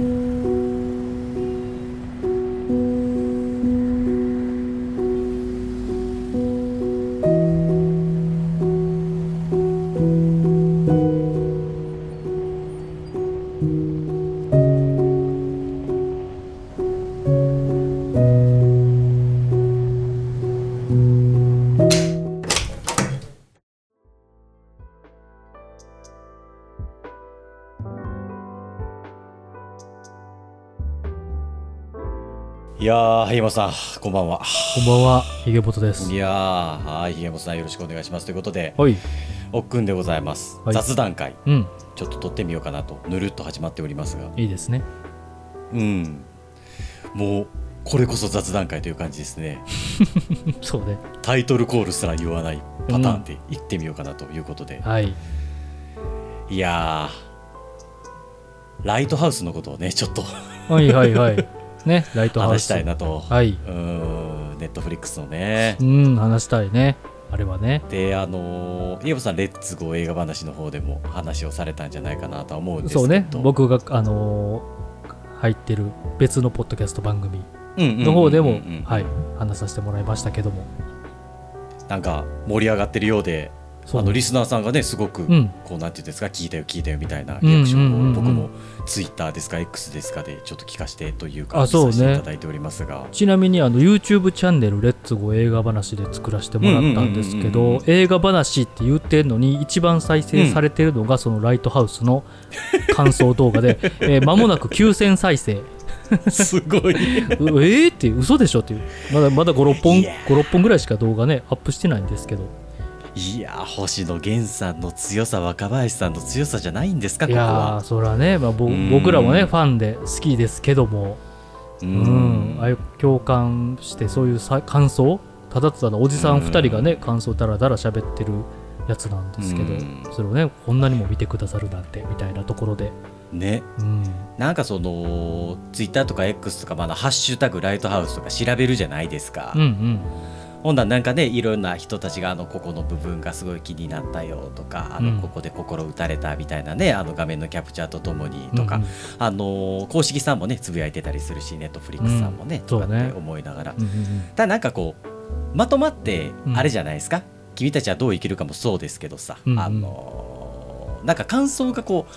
いやー、萩本さん、こんばんは。こんばんは、ひげぼとですい。やー、はい、ひげもさん、よろしくお願いします。ということで、はい。おっくんでございます。はい雑談会、うん、ちょっと撮ってみようかなと、ぬるっと始まっておりますが、いいですね。うん、もう、これこそ雑談会という感じですね。そうね。タイトルコールすら言わないパターンで行ってみようかなということで、はい。いやー、ライトハウスのことをね、ちょっとはいはいはい。ね、ライトハウス。話したいなと、はい。うーん、ネットフリックスのねう。ん、話したいね。あれはね。であのー、イエボさん、レッツゴー映画話の方でも話をされたんじゃないかなとは思うんですけどそうね。僕が、あのー入ってる別のポッドキャスト番組の方でも、はい、話させてもらいましたけども。なんか盛り上がってるようであのリスナーさんがねすごく、うん。こうなんていうんですか聞いたよ聞いたよみたいなリアクショうんうんうんうん。ンを僕もツイッターですか X ですかでちょっと聞かせてというかあそうね。させていただいておりますが。ちなみにあの YouTube チャンネル「レッツゴー映画話」で作らせてもらったんですけうんうんうんうんど映画話って言ってんのに一番再生されてるのがそのライトハウスの感想動画で、えー間もなく9000再生。すごい。うえーって嘘でしょっていう。まだまだ56本いや56本ぐらいしか動画ねアップしてないんですけどいやー星野源さんの強さ若林さんの強さじゃないんですかこいやーこは。それはね、まあ、僕らもねファンで好きですけども。ううん。ああいう共感してそういうさ感想ただただのおじさん2人がね感想だらだら喋ってるやつなんですけどうん。それをねこんなにも見てくださるなんてみたいなところで、ね。うん、なんかそのツイッターとか X とかまだハッシュタグライトハウスとか調べるじゃないですか、うんうんほんならなんかねいろんな人たちがあのここの部分がすごい気になったよとかあうん。のここで心打たれたみたいなねあの画面のキャプチャーとともにとか、うんうん。あの公式さんもねつぶやいてたりするしネットフリックスさんもね、うん。とかって思いながら、うんうんただなんかこうまとまってうんあれじゃないですか、君たちはどう生きるかもそうですけどさ、うんうん。あのなんか感想がこう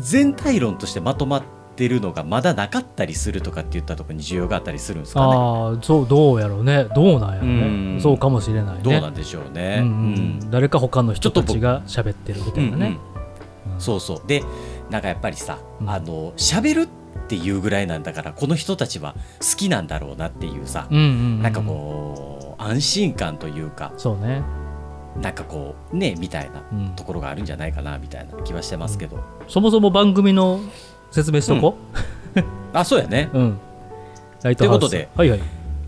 全体論としてまとまってるのがまだなかったりするとかって言ったところに需要があったりするんですかね。ああそうどうやろうね。どうなんやろううん。ねそうかもしれないね。どうなんでしょうね。うんうん。うん。誰か他の人たちが喋ってるみたいなね、うんうん。そうそう。でなんかやっぱりさ、うん。あの喋るっていうぐらいなんだからこの人たちは好きなんだろうなっていうさ、うんうんうんなんかこう安心感というかそうね、なんかこうねみたいなうん。ところがあるんじゃないかなみたいな気はしてますけど、そもそも番組の説明しとこあそうやね。う、うん。ライトハウス。というはいはい。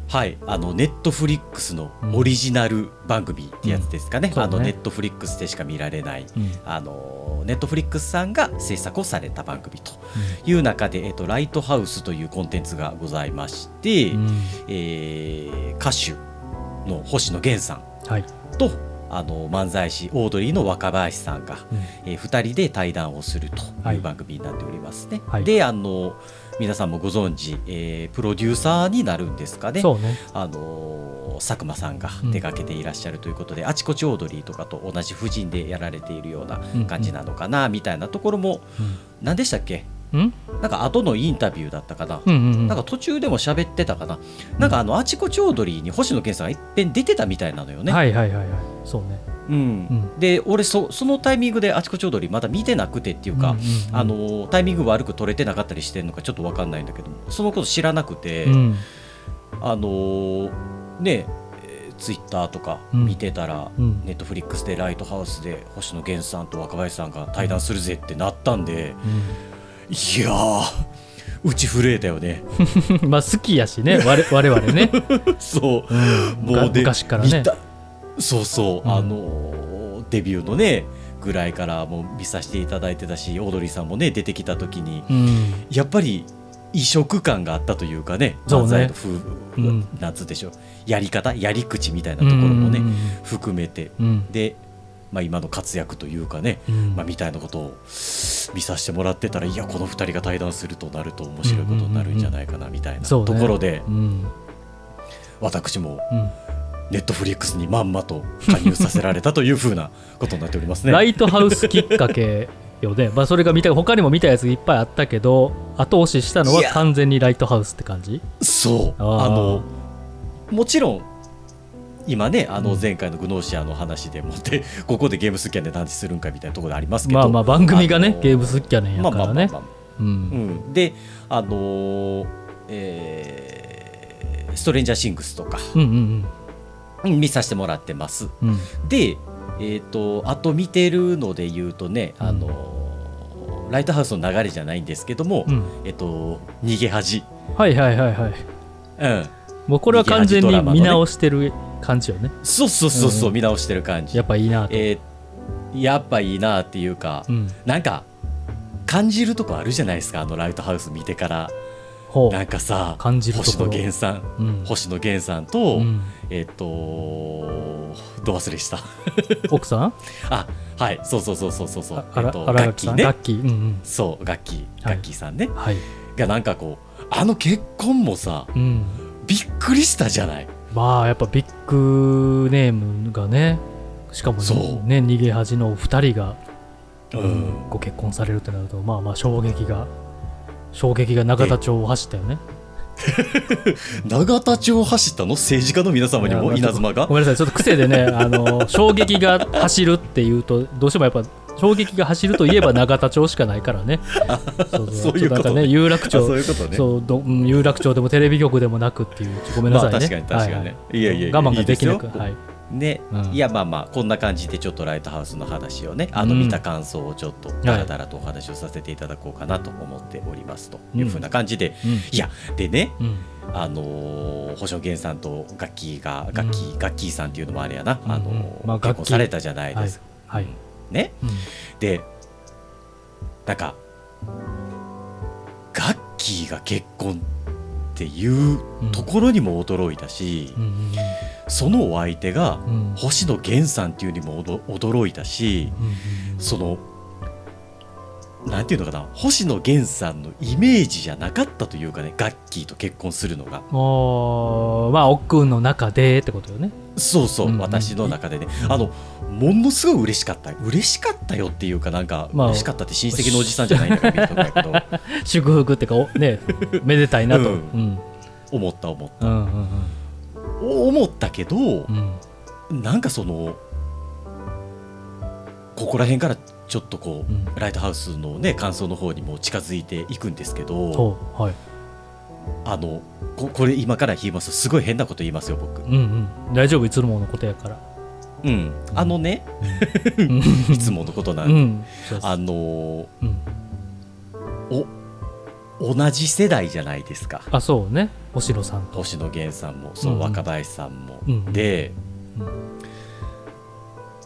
はい。あのネットフリックスのオリジナル番組ってやつですかね,、うんあのネットフリックスでしか見られないうん。あのネットフリックスさんが制作をされた番組という中で、えっと、ライトハウスというコンテンツがございまして、うんうん。えー歌手の星野源さんはい、とあの漫才師オードリーの若林さんが、うん。えー、2人で対談をするとはい。いう番組になっておりますね。はい。であの皆さんもご存知、えープロデューサーになるんですかね。そうね。あの佐久間さんがうん。手掛けていらっしゃるということで、あちこちオードリーとかと同じ布陣でやられているような感じなのかな、みたいなところも何でしたっけ？うん？なんか後のインタビューだったかな、うんうんうん。なんか途中でも喋ってたかな、なんかあのあちこちオードリーに星野源さんがいっぺん出てたみたいなのよね。はいはいはいはい。そうね。うん。うん。で俺そそのタイミングであちこちオードリーまだ見てなくてっていうか、うんうんうん。あのタイミング悪く取れてなかったりしてるのかちょっと分かんないんだけどもそのこと知らなくて、うん。あのねツイッターとか見てたら、うん。ネットフリックスでライトハウスで星野源さんと若林さんが対談するぜってなったんで、いやー打ち震えたよね。う んまあ好きやしね 我我々ね、そう。うん、もうで昔からね。そうそう、うん。あのーデビューのねぐらいからもう見させていただいてたしオードリーさんもね出てきた時にうん。やっぱり異色感があったというかね。漫才の風、うん。なんつうでしょうやり方やり口みたいなところもね、うん。含めて。うん。でまあ、今の活躍というかね、うん。まあ、みたいなことを見させてもらってたらいやこの2人が対談するとなると面白いことになるんじゃないかなみたいなところでうん。私もうんネットフリックスにまんまと加入させられたというふうなことになっておりますね。ライトハウスきっかけよね、まあ、それが見た他にも見たやついっぱいあったけど後押ししたのは完全にライトハウスって感じ？そう。あのもちろん今ねあのうん。前回のグノーシアの話でもって ここでゲームスキャンで何するんかみたいなところでありますけどまあまあ番組がねゲームスキャネンやまあからね。まあまあまあううん。ん。であのーえーストレンジャーシングスとかうんうんうん。見させてもらってます。うん。うんでえっ、とあと見てるので言うとね、うん。あのーライトハウスの流れじゃないんですけども、うん。えっ、と逃げ恥。はいはいはいはい。うん。もうこれは完全に見直してる感じよね。そうそうそうそう、うん。見直してる感じ。やっぱいいなと、えーやっぱいいなっていうか、うん、なんか感じるとこあるじゃないですかあのライトハウス見てから。ほう。なんかさ感じると星野源さんうん。星野源さんと、うん。えっ、とど忘れした。奥さん？あはいそうそうそうそうそうそう。えっとガッキーね。さんガッキー。うんうん。そうガッキーはい。ガッキーさんね、はい、がなんかこうあの結婚もさうん、びっくりしたじゃないまあやっぱビッグネームがねしかもね逃げ恥の2人がうん。ご結婚されるってなるとまあまあ衝撃が衝撃が永田町を走ったよね。永田町を走ったの？政治家の皆様にも稲妻が？ごめんなさいちょっと癖でねあの衝撃が走るっていうとどうしてもやっぱ衝撃が走るといえば永田町しかないからね。そういうことね。有楽あそう町いうことね。そうどうん有楽町でもテレビ局でもなくっていう。ごめんなさいね、まあ確かに確かにね。はいはい。いやいや我慢ができなくはい。ね、うん。いやまあまあこんな感じでちょっとライトハウスの話をねあのうん見た感想をちょっとだらだらとお話をさせていただこうかなと思っておりますというふうな感じで、うん。いやでねうん。あのー星野源さんとガッキーがガッキー、ガッキーさんっていうのもあれやな、うんあのーうんまあ結婚されたじゃないですか、はい、ね。うん。でなんかガッキーが結婚っていうところにも驚いたし、うんうんそのお相手が星野源さんっていうにも驚いたしうんうんそのなんていうのかな星野源さんのイメージじゃなかったというかねガッキーと結婚するのが。まあ奥君の中でってことよねそうそう、うんうん私の中でね。うんあのものすごい嬉しかった。嬉しかったよっていうかなんか、まあ嬉しかったって親戚のおじさんじゃないんだけど 祝福っていうかおねめでたいなと、ううん。ん思った思った、うんうんお思ったけど、うん。なんかそのここら辺からちょっとこう、うん。ライトハウスのね感想の方にも近づいていくんですけどはいあのここれ今から言います。とすごい変なこと言いますよ僕。うんうん。大丈夫？いつものことやから。うん。あのね。うん。いつものことなんで、うん。そうそうあのお同じ世代じゃないですか。あそうね。星野さんと、星野源さんもそう、うんうん。若林さんも、うんでうん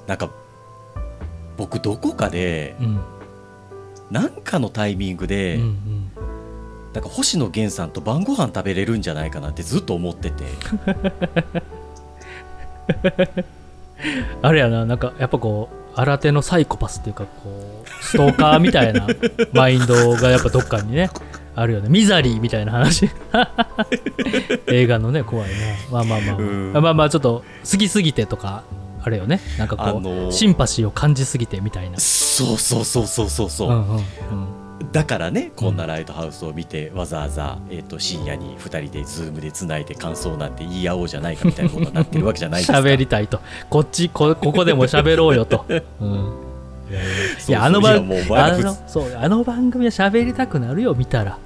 なんか僕どこかでうん。何かのタイミングで、うんうんなんか星野源さんと晩ご飯食べれるんじゃないかなってずっと思ってて。あれやななんかやっぱこう新手のサイコパスっていうかこうストーカーみたいな マインドがやっぱどっかにねあるよね。ミザリーみたいな話。映画のね怖いなまあまあまあ、うん。まあまあちょっと好きすぎてとかあれよね。なんかこう、あのーシンパシーを感じすぎてみたいな。そうそうそうそうそうそう、うんうんうんだからねこんなライトハウスを見てわざわざ、えー、と深夜に2人でズームでつないで感想なんて言い合おうじゃないかみたいなことになってるわけじゃないですか。喋りたいと。こっちこここでも喋ろうよと、うん、いやあの番いやもうお前あのそうあの番組は喋りたくなるよ見たら。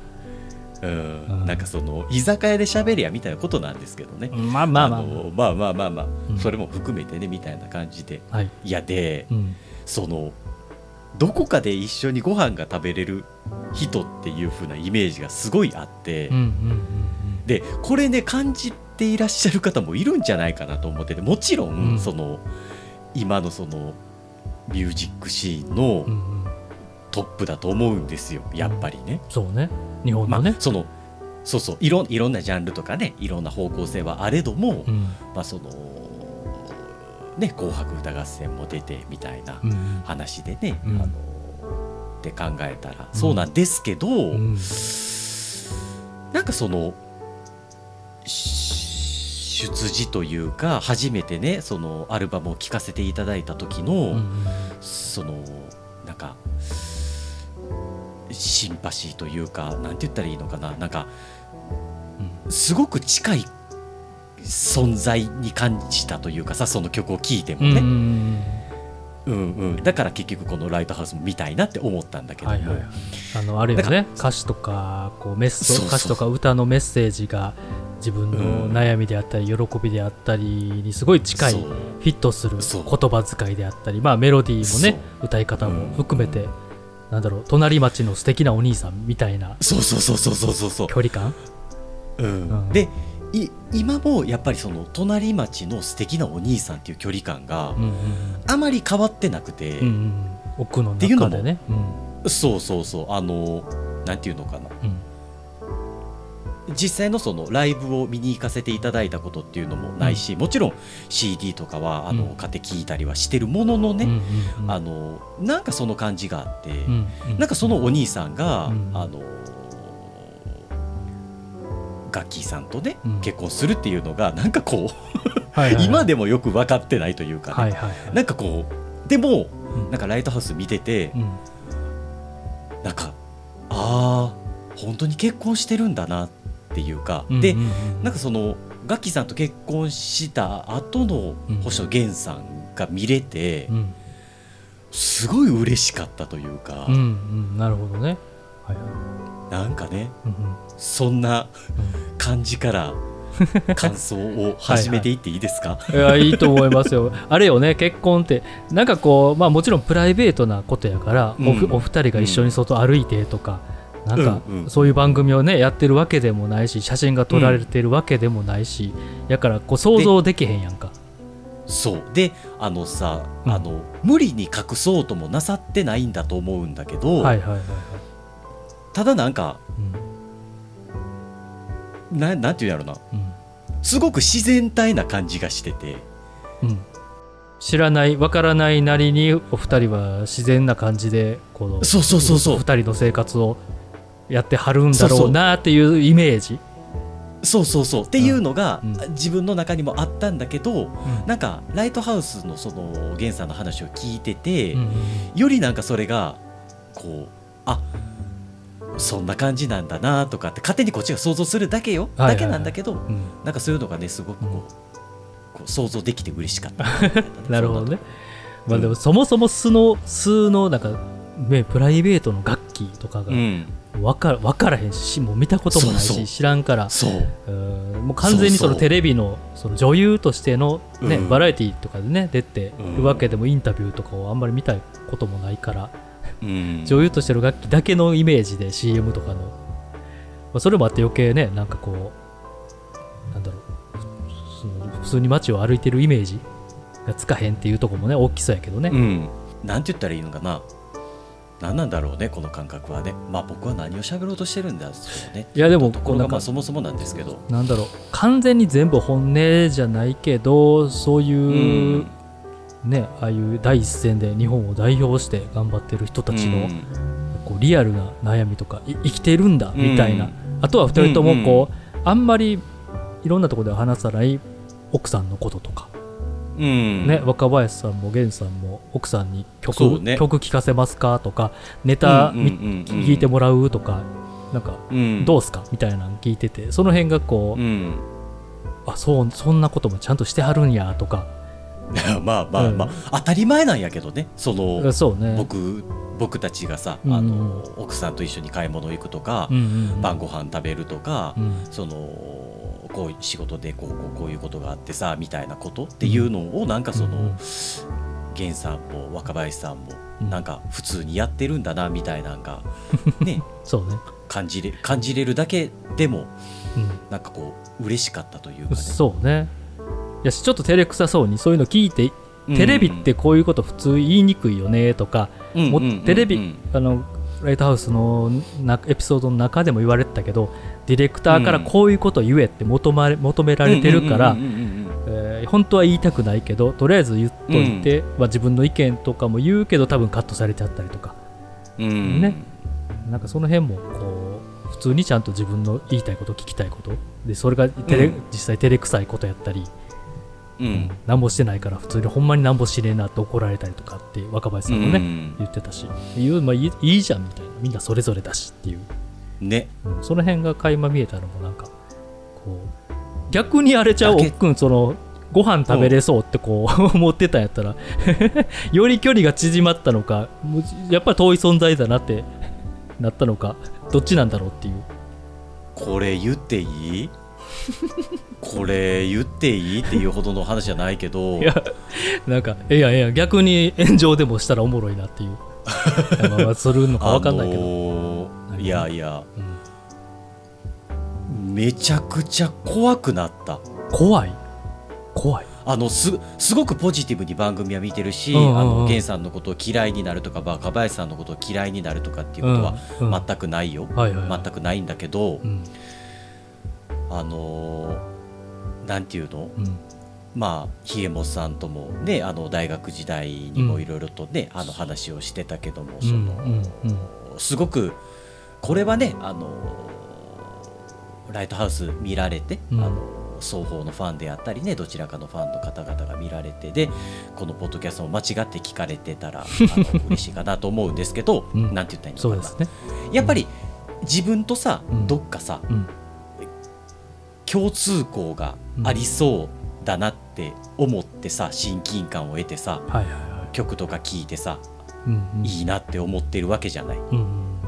うん。うん。なんかその居酒屋で喋りやみたいなことなんですけどね、まあまあまあ、のまあまあまあまあ、うん。それも含めてねみたいな感じで。はい、いやで、うん、そのどこかで一緒にご飯が食べれる人っていう風なイメージがすごいあって、うんうんうんでこれね感じていらっしゃる方もいるんじゃないかなと思っててもちろん、うん。その今のそのミュージックシーンのトップだと思うんですよやっぱりね。そうね。日本まのね、あそのそうそういろいろんなジャンルとかねいろんな方向性はあれども、うん。まあそのね「紅白歌合戦」も出てみたいなうん。話でね、うん。あのって考えたらそうなんですけど、うん。なんかそのし出自というか初めてねそのアルバムを聴かせていただいた時の、うんそのなんかシンパシーというかなんて言ったらいいのかななんかすごく近い存在に感じたというかさその曲を聴いてもうんうね、ん。うんうん。だから結局この「ライトハウス」も見たいなって思ったんだけども、はいはいはい。あのあるよだね歌詞とかこうメッセ歌詞とか歌のメッセージが自分の悩みであったり喜びであったりにすごい近いフィットする言葉遣いであったりまあメロディーもね歌い方も含めて、なんだろう隣町の素敵なお兄さんみたいなそうそうそうそうそうそう。そう距離感？うん。うん。でい今もやっぱりその隣町の素敵なお兄さんっていう距離感がうんうんあまり変わってなくて、うんうん。うん奥のっていうのも中でね。うん。そうそうそう。あのなんていうのかな。うん。実際のそのライブを見に行かせていただいたことっていうのもないし、もちろん CD とかはあの、うん。買って聞いたりはしてるもののね、うんうんうん。あのなんかその感じがあって、うんうん。なんかそのお兄さんが、うん。あのガッキーさんとね、うん。結婚するっていうのがなんかこう、はい今でもよく分かってないというかね、はいはいはい。なんかこうでもうん。なんかライトハウス見てて、うん。なんかああ本当に結婚してるんだなっていうか、でうんうんうん。なんかそのガッキーさんと結婚した後のうん星野源さんが見れて、うん。すごい嬉しかったというか、うんうん。なるほどねはい。はいなんかねうんうん。そんな感じから 感想を始めていっていいですか？いやいいと思いますよ。あれよね結婚って。なんかこうまあもちろんプライベートなことやから、うん。お二人が一緒に外歩いてとか、なんかうんうん。そういう番組をねやってるわけでもないし写真が撮られてるわけでもないし、やからこう想像できへんやんか。そう。であのさ、うん。あの無理に隠そうともなさってないんだと思うんだけど、はいはいはいはい、ただなんかうん。ななんていうんやろな。うん。すごく自然体な感じがしてて。うん、知らないわからないなりにお二人は自然な感じでこのそうそうそうそう。お二人の生活をやってはるんだろうなっていうイメージ。そうそうそう。っていうのが、うん。自分の中にもあったんだけどうん。なんかライトハウスのその源さんの話を聞いてて、うんうん。よりなんかそれがこうあそんな感じなんだなとかって勝手にこっちが想像するだけよ、だけなんだけどうん。なんかそういうのがねすごくこう,、うん。こう想像できて嬉しかった。なるほどね。まあうん。でもそもそも素の素のなんか、ね、プライベートの楽器とかがうん。分から分からへんしもう見たこともないし知らんから。そう。うん。もう完全にそのテレビのその女優としての、ねうん。バラエティとかでね出てうん。るわけでもインタビューとかをあんまり見たこともないから、うん女優としての楽器だけのイメージで CM とかの、まあ、それもあって余計ねなんかこうなんだろう。その普通に街を歩いてるイメージがつかへんっていうところもね大きそうやけどね。うん、なんて言ったらいいのかな。何なんだろうねこの感覚はね。まあ僕は何を喋ろうとしてるんだろうね。いやでもところがまあそもそもなんですけど。なんだろう。完全に全部本音じゃないけどそういう、ねああいう第一線で日本を代表して頑張ってる人たちの、うん。こうリアルな悩みとかい生きてるんだみたいな、うんあとは2人ともこう、あんまりいろんなところでは話さない奥さんのこととか、うん。ね若林さんも源さんも奥さんに曲,、ね。曲聴かせますかとかネタみ聞いてもらうとかなんかうん。どうすか？みたいなの聞いててその辺がこう、うん。あそうそんなこともちゃんとしてはるんやとか まあまあまあ、当たり前なんやけどね。そのそうね。僕僕たちがさ、うんあの奥さんと一緒に買い物行くとかう、んうんうん。晩ご飯食べるとか、うん。そのこう仕事でこうこうこういうことがあってさみたいなことっていうのをなんかその、源さんも若林さんもうん。なんか普通にやってるんだなみたいなのが ね。そうね、感じれ感じれるだけでもうなんかこう嬉しかったというかん、ね。そうねいやしちょっと照れくさそうにそういうの聞いてテレビってこういうこと普通言いにくいよねとか、もテレビあのライトハウスのなエピソードの中でも言われてたけどディレクターからこういうこと言えって求まれ求められてるから、本当は言いたくないけどとりあえず言っといて、まあ、自分の意見とかも言うけど多分カットされちゃったりとか。うん。ね。なんかその辺もこう普通にちゃんと自分の言いたいこと聞きたいこと。でそれが照れ、うん。実際照れくさいことやったり、うん。なんもしてないから普通にほんまになんぼしねえなって怒られたりとかって若林さんもね、うん。言ってたし。言う、まあ、いいいいじゃんみたいな。みんなそれぞれだしっていう、ね。うんその辺が垣間見えたのもなんかこう逆にあれちゃうおっくんそのご飯食べれそうってこう 思ってたんやったら より距離が縮まったのかやっぱり遠い存在だなってなったのかどっちなんだろうっていう。これ言っていい？これ言っていい？っていうほどの話じゃないけど。いやなんかいやいや逆に炎上でもしたらおもろいなっていう。まあまあするのか分かんないけど、あのー何いやいや。うん。めちゃくちゃ怖くなった。怖い。怖い。あのすすごくポジティブに番組は見てるし、うんうんうん。あの源さんのことを嫌いになるとか若林さんのことを嫌いになるとかっていうことはうんうん。全くないよ、はいはいはい。全くないんだけど、うん。あのーなんていうの？うん。まあひえもさんともねあの大学時代にもいろいろとね、あの話をしてたけどもその、うんうん。すごくこれはねあのライトハウス見られて、うん。あの双方のファンであったりねどちらかのファンの方々が見られてでこのポッドキャストも間違って聞かれてたら あの嬉しいかなと思うんですけど、うん。なんて言ったらいいのかな。ね。やっぱり自分とさ、うん。どっかさうん共通項がありそうだなって思ってさ親近感を得てさはいはいは曲とか聴いてさいうんうん。いいなって思ってるわけじゃない。うんうん。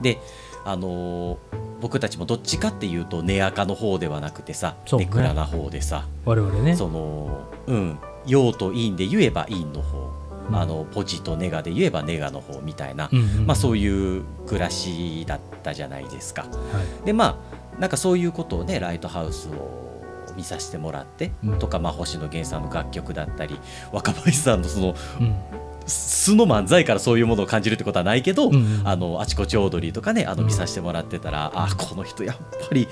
であのー僕たちもどっちかっていうとネアカの方ではなくてさ、ネクラな方でさ我々ね。そのうん陽と陰で言えば陰の方、うん。あのポジとネガで言えばネガの方みたいな、うんうん。まあそういう暮らしだったじゃないですか。はい。でまあなんかそういうことをねライトハウスを見させてもらって、うん。とか、まあ、星野源さんの楽曲だったり若林さんのそのうん。素の漫才からそういうものを感じるってことはないけど、うんうん。あのあちこちオードリーとかねあのうん。見させてもらってたら、あこの人やっぱり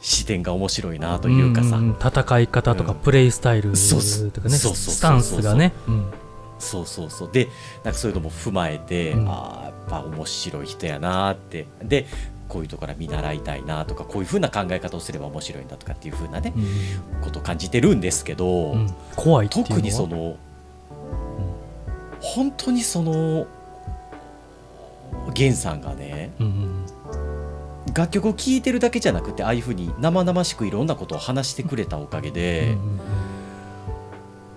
視点が面白いなというかさ、んん戦い方とかうん。プレイスタイルそうそう。とかね。そうそうそうそう。スタンスがねうん。そうそうそう。でなんかそういうのも踏まえて、うん。ああやっぱ面白い人やなって。でこういうところから見習いたいなとかこういうふうな考え方をすれば面白いんだとかっていうふうなね、うん。ことを感じてるんですけど、うん。怖いっていうのは？特にその、本当にその源さんがねうんうん楽曲を聴いてるだけじゃなくてああいうふうに生々しくいろんなことを話してくれたおかげで、うん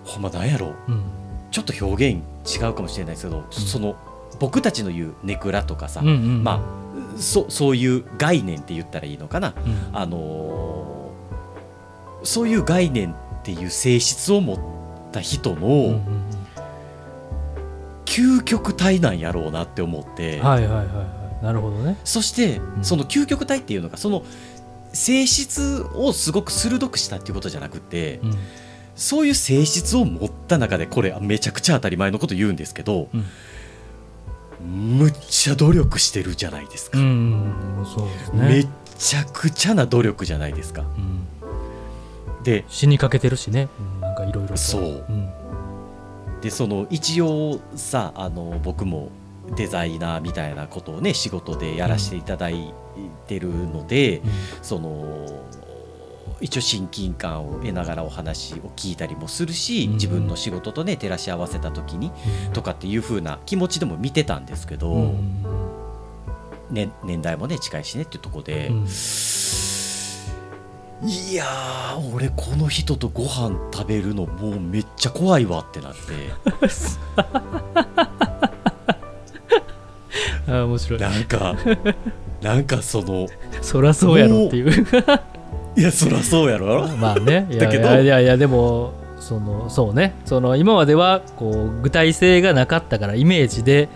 ほんまなんやろ？うん。ちょっと表現違うかもしれないですけど、その僕たちの言うネクラとかさ、うんうんまあそそういう概念って言ったらいいのかな、うん。あのーそういう概念っていう性質を持った人の、うんうん究極体なんやろうなって思って、はいはいはいはい。なるほどね。そして、うん。その究極体っていうのがその性質をすごく鋭くしたっていうことじゃなくて、うん。そういう性質を持った中でこれめちゃくちゃ当たり前のこと言うんですけど、むっちゃ努力してるじゃないですか、うん。うね。めっちゃくちゃな努力じゃないですか。うん。で死にかけてるしね。うん。なんかいろいろと。そう。うん。でその一応さあの僕もデザイナーみたいなことをね仕事でやらせていただいてるので、その一応親近感を得ながらお話を聞いたりもするし、うん。自分の仕事とね照らし合わせた時にとかっていう風な気持ちでも見てたんですけど、ね、年代もね近いしねっていうところで、うん。いやー俺この人とご飯食べるのもうめっちゃ怖いわってなって。あー面白い。なんかなんかそのそりゃそうやろっていういやそりゃそうやろ。まあね。いやだけど。いやいやいやでもそのそうね。その今まではこう具体性がなかったからイメージで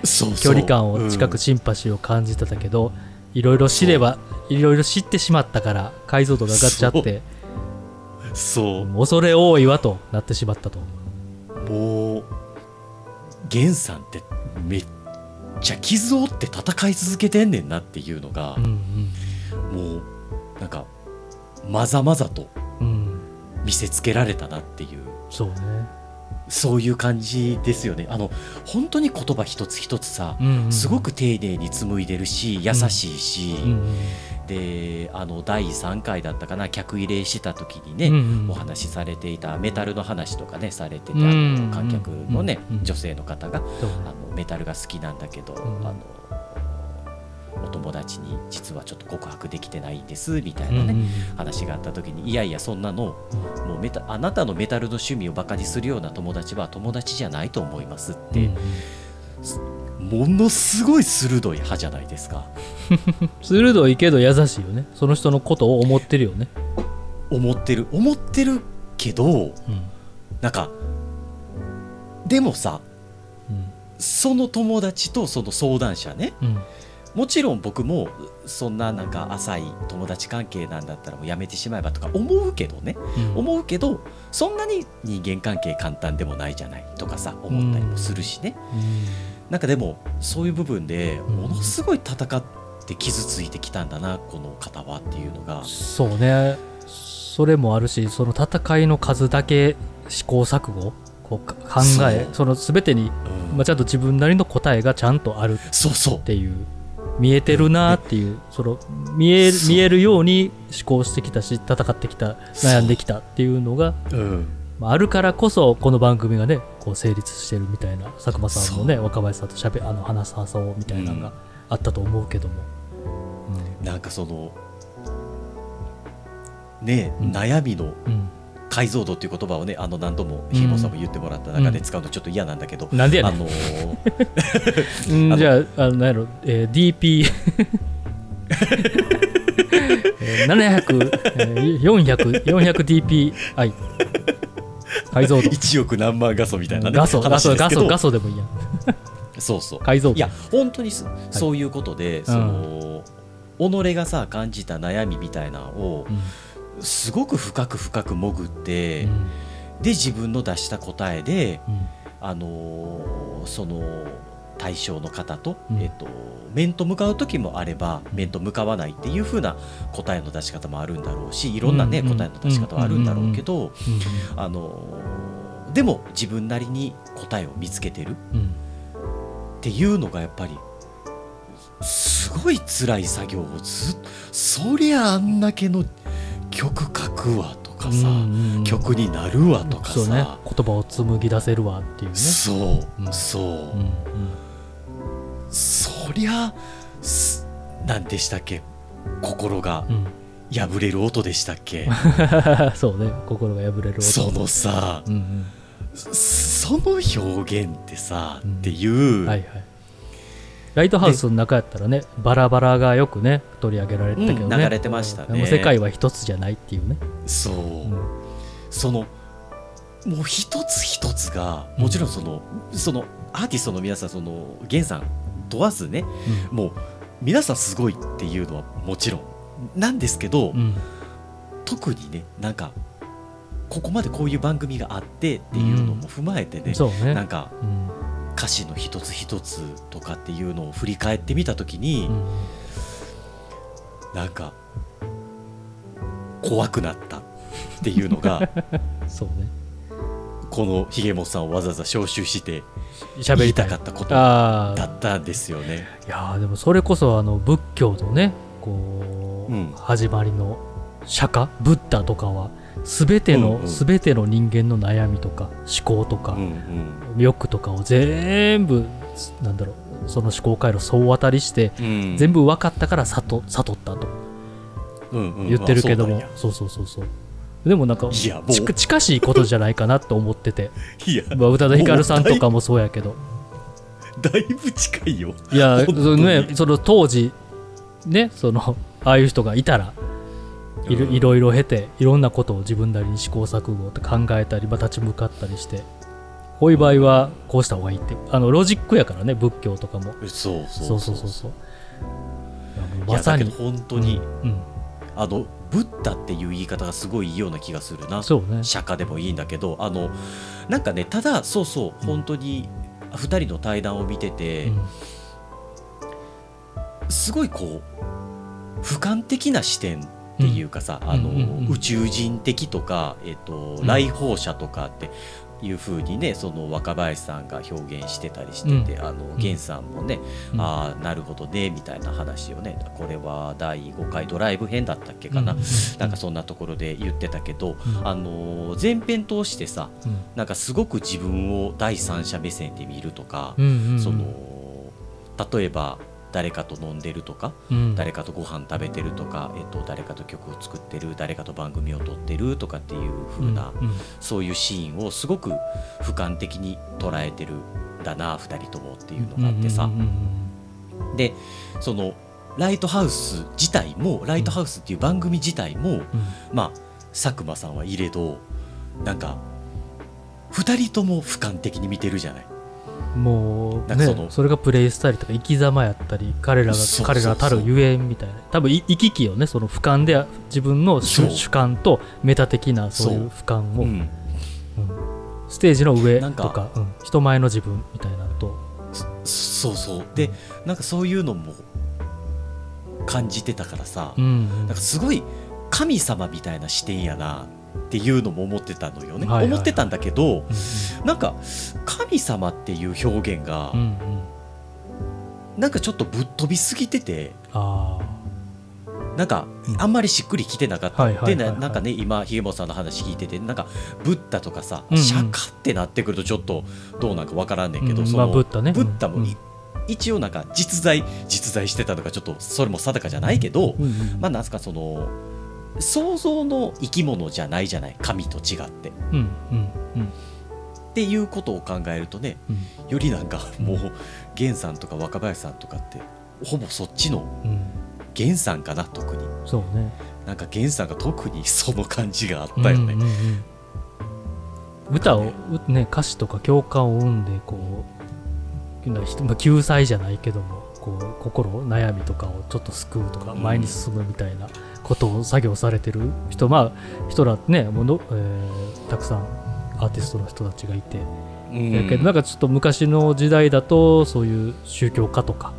距離感を近くシンパシーを感じてたけど、いろいろ知ればいろいろ知ってしまったから解像度が上がっちゃってう。んそう。恐れ多いわとなってしまったと。もう源さんってめっちゃ傷を負って戦い続けてんねんなっていうのがう、ん。もうなんかまざまざとうん。うん見せつけられたなっていう。そうね。そういう感じですよね。あの本当に言葉一つ一つさ、うんうんすごく丁寧に紡いでるし優しいし、うんうんであの第3回だったかな客入れした時にね、うんうんお話しされていたメタルの話とかねされてて、うんあの観客のね、うん女性の方があのメタルが好きなんだけど、ん。あのお友達に実はちょっと告白できてないんですみたいなね、話があった時にいやいやそんなのもうメタあなたのメタルの趣味をバカにするような友達は友達じゃないと思いますって、うんものすごい鋭い歯じゃないですか。鋭いけど優しいよね。その人のことを思ってるよね。思ってる。思ってるけどうん。なんかでもさうん。その友達とその相談者ねうんもちろん僕もそんななんか浅い友達関係なんだったらもうやめてしまえばとか思うけどね。うん。思うけどそんなに人間関係簡単でもないじゃないとかさ思ったりもするしね、なんかでもそういう部分でん。ものすごい戦って傷ついてきたんだなこの方はっていうのが。そうね。それもあるしその戦いの数だけ試行錯誤？こうか考えそう。その全てに、うん。まあ、ちゃんと自分なりの答えがちゃんとあるそう。そうっていう見えてるなっていうその見え見えるように思考してきたし戦ってきた悩んできたっていうのが、あ、あるからこそこの番組がねこう成立してるみたいな佐久間さんもね若林さんとしゃべあの話さそうみたいなのがあったと思うけども、なんかそのねうん。悩みのうんうん解像度っていう言葉をねあの何度もひもさんも言ってもらった中で使うのちょっと嫌なんだけど、なんでやねん。あのー じゃあ、あの、なんやろ、えー DP えー、700、えー、400、400DPI 解像度。1億何万画素みたいな、ね、画素、画素、画素、話でもいいや。ん。そうそう。解像度。いや本当にそそういうことで、その己がさ感じた悩みみたいなのをうんすごく深く深く潜って、うん。で自分の出した答えで、うん。あのーその対象の方と、うん。えっと、面と向かう時もあれば面と向かわないっていう風な答えの出し方もあるんだろうしいろんなね、うんうん。答えの出し方はあるんだろうけど、うあのーでも自分なりに答えを見つけてるっていうのがやっぱりすごい辛い作業をずっとそりゃあんだけの曲書くわとかさ、うんうん曲になるわとかそうね。さ、言葉を紡ぎ出せるわっていうね。そう、うん。そう、うんうんそりゃす何でしたっけ？心がうん。破れる音でしたっけ、そうね、心が破れる音。そのさ、うんその表現ってさ、うん。っていう、うん、はいはい。ライトハウスの中やったらね、バラバラがよくね、取り上げられてたけどね。うん。流れてましたね。世界は一つじゃないっていうね。そう、うん。そのもう一つ一つがもちろんその,、そのアーティストの皆さんその源さん問わずねもう皆さんすごいっていうのはもちろん。なんですけど、うん。うん特にねなんかここまでこういう番組があってっていうのも踏まえてね。なんかうん歌詞の一つ一つとかっていうのを振り返ってみた時に、うんなんか怖くなったっていうのが そうね。このひげもさんをわざわざ招集して喋りたい言いたか。ったこと。だったんですよね。いやーでもそれこそあの仏教のね、こう、うん始まりの釈迦、ブッダとかは、すべての、うんうん。すべての人間の悩みとか、思考とか、うんうん。欲とかを全部、なんだろう、その思考回路総当たりして、うん。全部分かったから悟悟ったと。うんうん。言ってるけども、あそうそうそうそうでもなんかち近しいことじゃないかなと思ってて、いや。まあ、宇多田ヒカルさんとかもそうやけど。だいぶ近いよ。いやその,、ね、その当時ねそのああいう人がいたらいろうん。いろいろ経ていろんなことを自分なりに試行錯誤って考えたり、まあ、立ち向かったりしてこういう場合はこうした方がいいって。あのロジックやからね仏教とかも。そうそそう。うそうそうそう。まさに。本当に、うん、あのブッダっていう言い方がすごいいいような気がするな。そうね。釈迦でもいいんだけどあのなんかねただそうそう本当に2人の対談を見てて、うん。すごいこう俯瞰的な視点っていうかさ、あのうんうんうん。宇宙人的とか、えっとうん。来訪者とかっていうふうにねその若林さんが表現してたりしてて、あの源さんもね、うん。ああなるほどねみたいな話をねこれは第5回ドライブ編だったっけかな、うんうんうん。なんかそんなところで言ってたけど、うん。あの前編通してさうん。なんかすごく自分を第三者目線で見るとか、うんうんうん。その例えば誰かと飲んでるとか、うん。誰かとご飯食べてるとか、えっと、誰かと曲を作ってる誰かと番組を撮ってるとかっていう風な、うんうん。そういうシーンをすごく俯瞰的に捉えてるんだな2人ともっていうのがあってさ、でそのライトハウス自体もライトハウスっていう番組自体も、うん。まあ佐久間さんはいれどなんか2人とも俯瞰的に見てるじゃない。うんもうなんかそそれがプレイスタイルとか生き様やったり彼らが彼らたるゆえんみたいな。多分い行き来をねその俯瞰で自分の主観とメタ的なそういう俯瞰を、う。ん。うん。ステージの上とかうん。人前の自分みたいなのと。そうそう。でなんかそういうのも感じてたからさ、うんうん。なんかすごい神様みたいな視点やなっていうのも思ってたのよね、はいはいはい。思ってたんだけどうん。なんか神様っていう表現がうんうん。うんなんかちょっとぶっ飛びすぎててあなんかうん。あんまりしっくりきてなかった、はでななんかね今ひげもさんの話聞いててなんかブッダとかさ、うんうん。釈迦ってなってくるとちょっとどうなんかわからんねんけど、うんそのまあブッダね。ブッダもい、うん。一応なんか実在実在してたのかちょっとそれも定かじゃないけど、あ、うんうん。まあなんすかその想像の生き物じゃないじゃない。神と違って。うんうんうんっていうことを考えるとねうん。よりなんかもう源さんとか若林さんとかってほぼそっちのうん源さんかな特に。そうね。なんか源さんが特にその感じがあったよね。うんうんうん。歌を、うね、歌詞とか共感を生んでこうまあ救済じゃないけどもこう心悩みとかをちょっと救うとかうん。前に進むみたいなことを作業されてる人、まあ人らねもうの、えーたくさんアーティストの人たちがいて、うん。やけどなんかちょっと昔の時代だとそういう宗教家とか、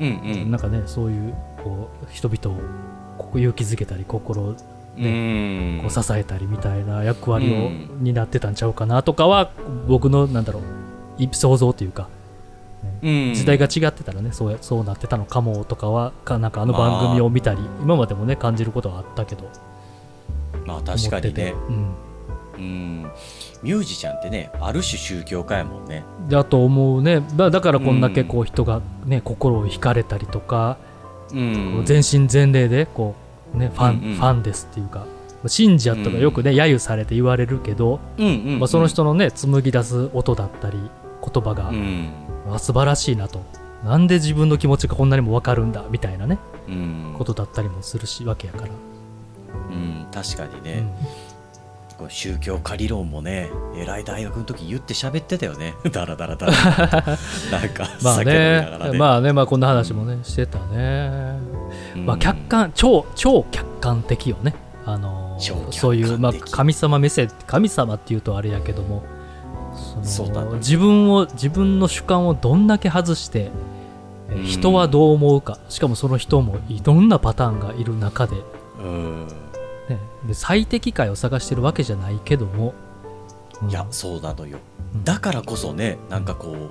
うんうん。なんかねそういうこう人々をこう勇気づけたり心をうん。こう支えたりみたいな役割をうん担ってたんちゃうかなとかは僕のなんだろうい想像というかうん。時代が違ってたらねそうやそうなってたのかもとかはかなんかあの番組を見たり今までもね感じることはあったけど。まあ確かにね。うんうん。ミュージシャンってねある種宗教家やもんね。だと思うね。だだからこんだけこう人がね心を惹かれたりとかうん。全身全霊でこうねファンうんうん。ファンですっていうか信者とかよくね揶揄されて言われるけどうんうんうん。まあその人のね紡ぎ出す音だったり言葉がうん。あ素晴らしいなと。なんで自分の気持ちがこんなにも分かるんだ？みたいなねうん。ことだったりもするしわけやから、うん確かにうね、宗教家理論もね偉い大学の時言って喋ってたよね。だらだらだらなんかまあ酒飲みねながらね。まあねまあこんな話もねしてたね、うん。まあ客観超超客観的よね。あのそういう、まあ、神様目線神様っていうとあれやけども。そのね自分を自分の主観をどんだけ外してえうん。人はどう思うか。しかもその人もいろんなパターンがいる中で。うんね、で最適解を探してるわけじゃないけども、うんいやそうなのよ。うん。だからこそねなんかこう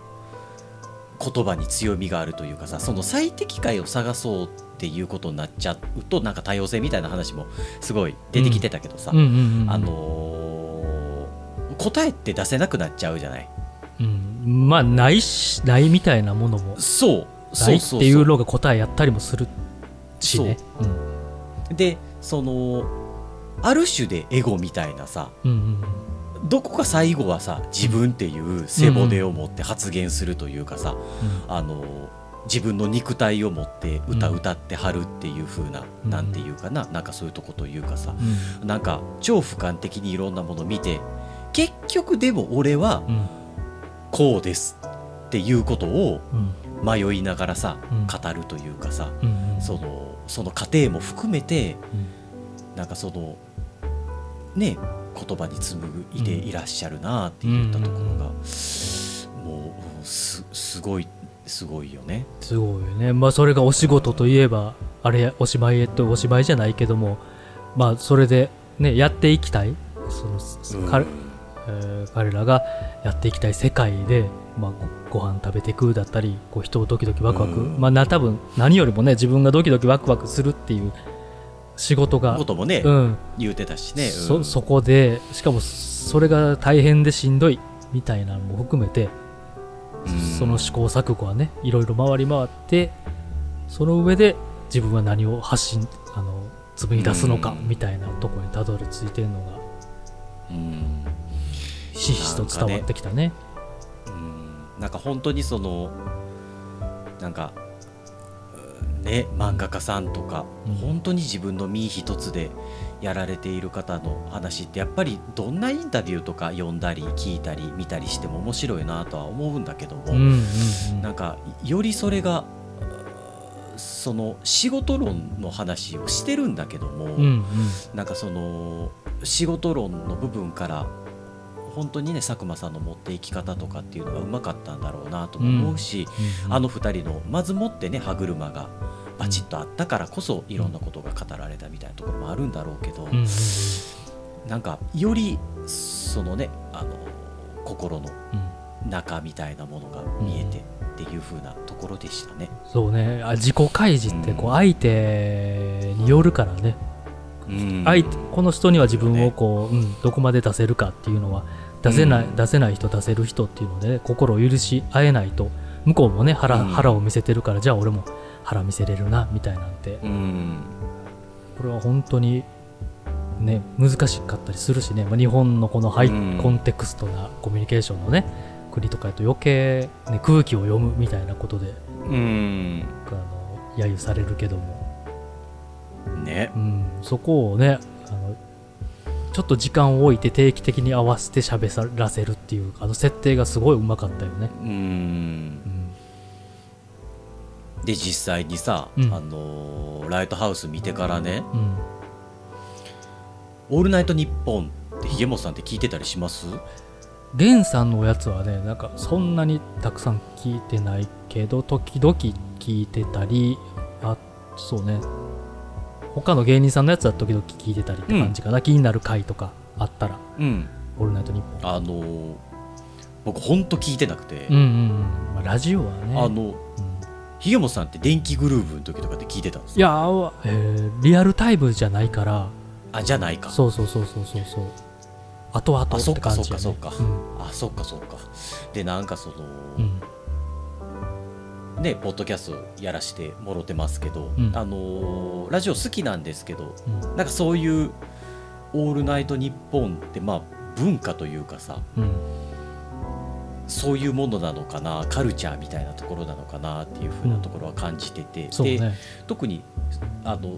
言葉に強みがあるというかさその最適解を探そうっていうことになっちゃうとなんか多様性みたいな話もすごい出てきてたけどさ、あのー答えって出せなくなっちゃうじゃない？うん、まあないしないみたいなものも。そう。ないってそうそう。いうのが答えやったりもするしね。でそのある種でエゴみたいなさうんうんどこか最後はさ自分っていう背骨を持って発言するというかさ、あの自分の肉体を持って歌うん歌ってはるっていう風な、うん。なんていうかななんかそういうとこというかさう、ん。なんか超俯瞰的にいろんなもの見て結局でも俺はうん。こうですっていうことをうん。迷いながらさ、うん。語るというかさ、うんうん。そのその過程も含めてうん。なんかそのね言葉に紡いでいらっしゃるなって言ったところが、もうすすごいすごいよね。すごいよね。まあそれがお仕事といえばあれお芝居へとお芝居じゃないけどもまあそれでねやっていきたい。その、うん。彼えー彼らがやっていきたい世界で、まあ、ごご飯食べて食うだったりこう人をドキドキワクワク、うん。まあな多分何よりもね自分がドキドキワクワクするっていう仕事が、こともね、うん、言うてたしね、うん。そそこでしかもそれが大変でしんどいみたいなのも含めて、うん。その試行錯誤はねいろいろ回り回ってその上で自分は何を発信あの紡ぎ出すのかうん。みたいなところにたどり着いてるのがうん。ひしひしと伝わってきたね。うん。なんか本当にそのなんかうんね漫画家さんとか、うん。本当に自分の身一つでやられている方の話ってやっぱりどんなインタビューとか読んだり聞いたり見たりしても面白いなとは思うんだけども、うんうんうん。なんかよりそれがうんその仕事論の話をしてるんだけども、うんうん。なんかその仕事論の部分から本当にね佐久間さんの持っていき方とかっていうのがうまかったんだろうなとも思うし、うんあの二人のまずもってね歯車がバチッとあったからこそいろんなことが語られたみたいなところもあるんだろうけど、うんなんかよりそのねあの心のうん。中みたいなものが見えてっていう風なところでしたね。そうね。あ自己開示ってこう相手によるからね、うん。相手この人には自分をこう、うん、どこまで出せるかっていうのは出せない、うん。出せない人出せる人っていうのでね、心を許し合えないと向こうもね腹,、うん。腹を見せてるからじゃあ俺も腹見せれるなみたいなんて。うん。これは本当にね難しかったりするしね、まあ、日本のこのハイうん。コンテクストなコミュニケーションのね国とかやと余計、ね、空気を読むみたいなことでうん。あの揶揄されるけども。ね。うん、そこをねあのちょっと時間を置いて定期的に合わせて喋らせるっていうあの設定がすごいうまかったよね。うん。うんで実際にさ、うん。あのーライトハウス見てからね。うん、「オールナイトニッポン」ってひげもさんって聞いてたりします？ゲンさんのやつはねなんかそんなにたくさん聞いてないけど時々聞いてたりあそうね他の芸人さんのやつは時々聞いてたりって感じかな、気になる回とかあったら。うん「オールナイトニッポン」あのー僕ほんと聞いてなくて、うんうんうん、まあ、ラジオはね。あのうん。ひげもさんって電気グルーヴの時とかって聞いてたんですいやー、えーリアルタイムじゃないから。あじゃないか。そうそうそうそうそうそう。後々あそってか感じや、ね、そっかそっか。うん。あそっかそっか。でなんかその、うんねポッドキャストやらしてもろてますけど、うん。あのーラジオ好きなんですけどうん。なんかそういう「オールナイトニッポン」ってまあ文化というかさうん。そういうものなのかなカルチャーみたいなところなのかなっていうふうなところは感じてて、うね。特にあの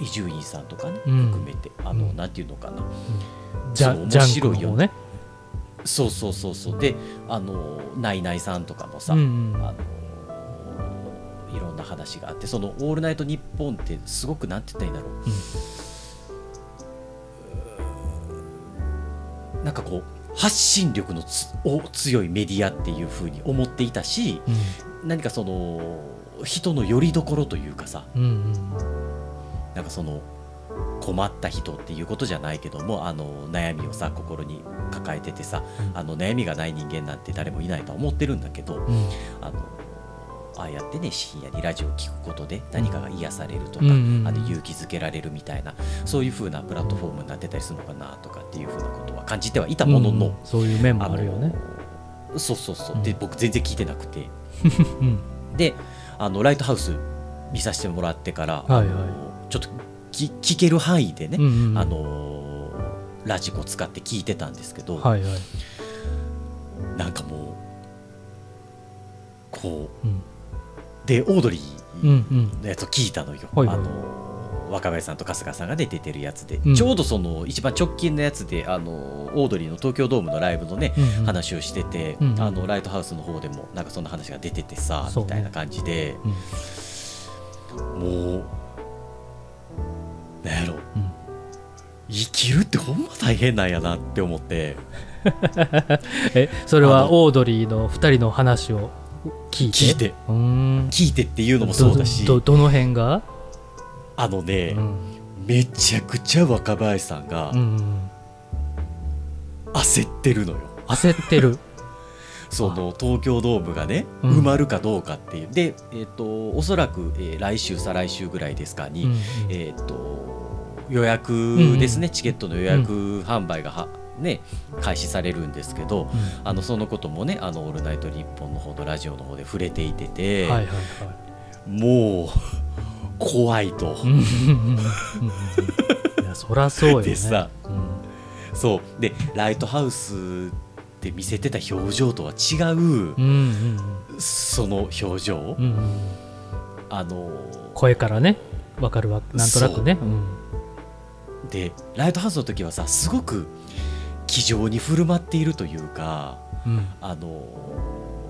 伊集院さんとかね、うん。含めてあの、うん。なんていうのかな。そうジャジャンク面白いよねそうそうそうそう。であのナイナイさんとかもさ、うんうん。あのいろんな話があってその「オールナイトニッポン」ってすごくなんて言ったらいいんだろう。なんかこう発信力のつお強いメディアっていうふうに思っていたし何かその人の拠り所というかさ。うんうんうん。なんかその困った人っていうことじゃないけどもあの悩みをさ心に抱えててさ、うん。あの悩みがない人間なんて誰もいないとは思ってるんだけど、うん。あのああやってね深夜にラジオを聞くことで何かが癒されるとか、うんうんうん。あの勇気づけられるみたいなそういう風なプラットフォームになってたりするのかなとかっていう風なことは感じてはいたものの、うんそういう面もあるよね。そうそうそう、う。ん。で僕全然聞いてなくて。うん。であのライトハウス見させてもらってから、はいはい。ちょっとき聞ける範囲でね、うんうんあのラジコ使って聞いてたんですけど、はいはい。なんかもうこううん。でオードリうんうーん。のやつを聞いたのよ、はいはい。あの若林さんと春日さんが、ね、出てるやつで、うん。ちょうどその一番直近のやつであのオードリーの東京ドームのライブのね、うんうん。話をしてて、うんうん。あのライトハウスの方でもなんかそんな話が出ててさ、みたいな感じで、もうなんやろうん生きるってほんま大変なんやなって思って。えそれあはのオードリーの2人の話を聞いて？聞いて。うーん。聞いてっていうのもそうだし。どの辺が、あのね、うん。めちゃくちゃ若林さんがうんうん、焦ってるのよ、焦ってる。その東京ドームがね、うん。埋まるかどうかっていう。で、えっとおそらく、えー来週再来週ぐらいですかに、うんうん。えっと予約ですね、チケットの予約販売がは、ね、開始されるんですけどあのそのこともね「あのオールナイトニッポン」の方のラジオの方で触れていてて、はいはいはい。もう怖いと。うんうんうんうんうんいやそらそうよね。でさうん。そう。でライトハウスで見せてた表情とは違う、うんうんその表情、うんうん。うんあの声からねわかるわなんとなくね。うんでライトハウスの時はさすごく気丈に振る舞っているというかうん。あの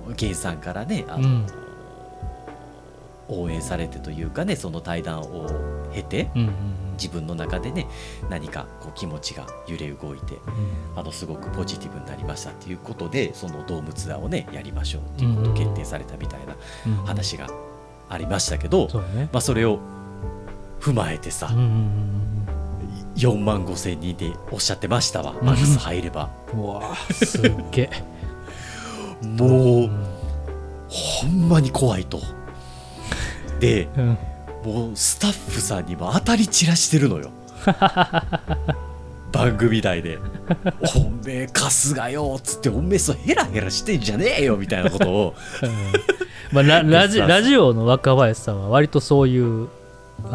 源さんからねあの、うん。応援されてというかねその対談を経てうんうん自分の中でね何かこう気持ちが揺れ動いてあのすごくポジティブになりましたっていうことでそのドームツアーをねやりましょうっていうことを決定されたみたいなうん。うん話がありましたけど、そうだね。まあ、それを踏まえてさ、うんうん4万5千人でおっしゃってましたわ。マックス入れば。うんうんうわすっげえ。もううんほんまに怖いと。でうんもうスタッフさんにも当たり散らしてるのよ。番組内で「おめえ春日よ」っつって「おめえそうヘラヘラしてんじゃねえよ」みたいなことを。まあ、ララジ ラジオの若林さんは割とそういう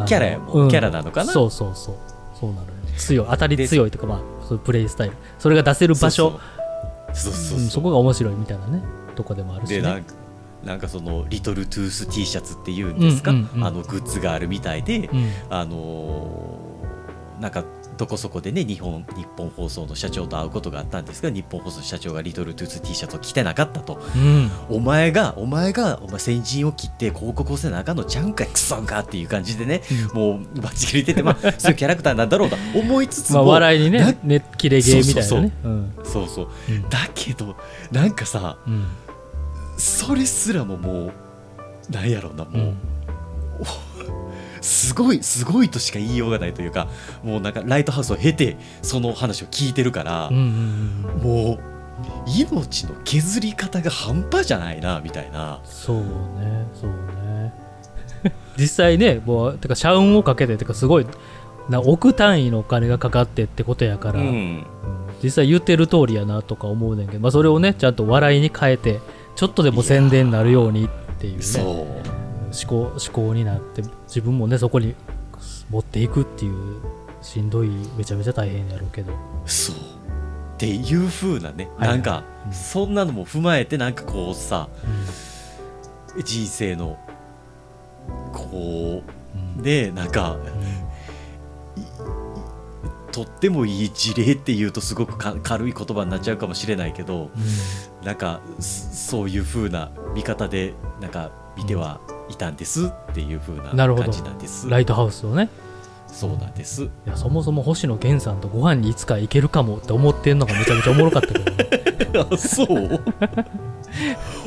キャラやもん。キャラなのかな。そうそうそうそうなのよ。強い当たり強いとかまあそういうプレイスタイル。それが出せる場所。そこが面白いみたいなねとこでもあるし、ね、でなんかなんかそのリトルトゥース T シャツっていうんですか、あのグッズがあるみたいで、うん。あのーなんかどこそこでね日本日本放送の社長と会うことがあったんですが日本放送の社長がリトルトゥース T シャツを着てなかったと。うん。お前がお前がお前先陣を切って広告をせなあかんのちゃうんかいクソンかっていう感じでね、もうバチ切れててまあ そういうキャラクターなんだろうと思いつつまあも、笑いになねねキレゲーみたいなね。うん。そうそう。うん。だけどなんかさうん。それすらももうなんやろうなもう、うんすごいすごいとしか言いようがないというかもうなんかライトハウスを経てその話を聞いてるから、もう命の削り方が半端じゃないなみたいな。そうねそうね。実際ねもうてか社運をかけててかすごいな億単位のお金がかかってってことやから、うん。うん実際言ってる通りやなとか思うねんけど、まあ、それをねちゃんと笑いに変えてちょっとでも宣伝になるようにっていうね。そう思考思考になって自分もねそこに持っていくっていうしんどいめちゃめちゃ大変やろうけど。そう。っていう風なね、はい。なんか、うん。そんなのも踏まえてなんかこうさう人生のこんうねなんかとってもいい事例っていうとすごくか軽い言葉になっちゃうかもしれないけどなんかそそういう風な見方でなんか見てはいたんですっていう風な感じなんです。うんライトハウスをね。そうなんです。いやそもそも星野源さんとご飯にいつか行けるかもって思ってんのがめちゃめちゃおもろかったけどね。あそう？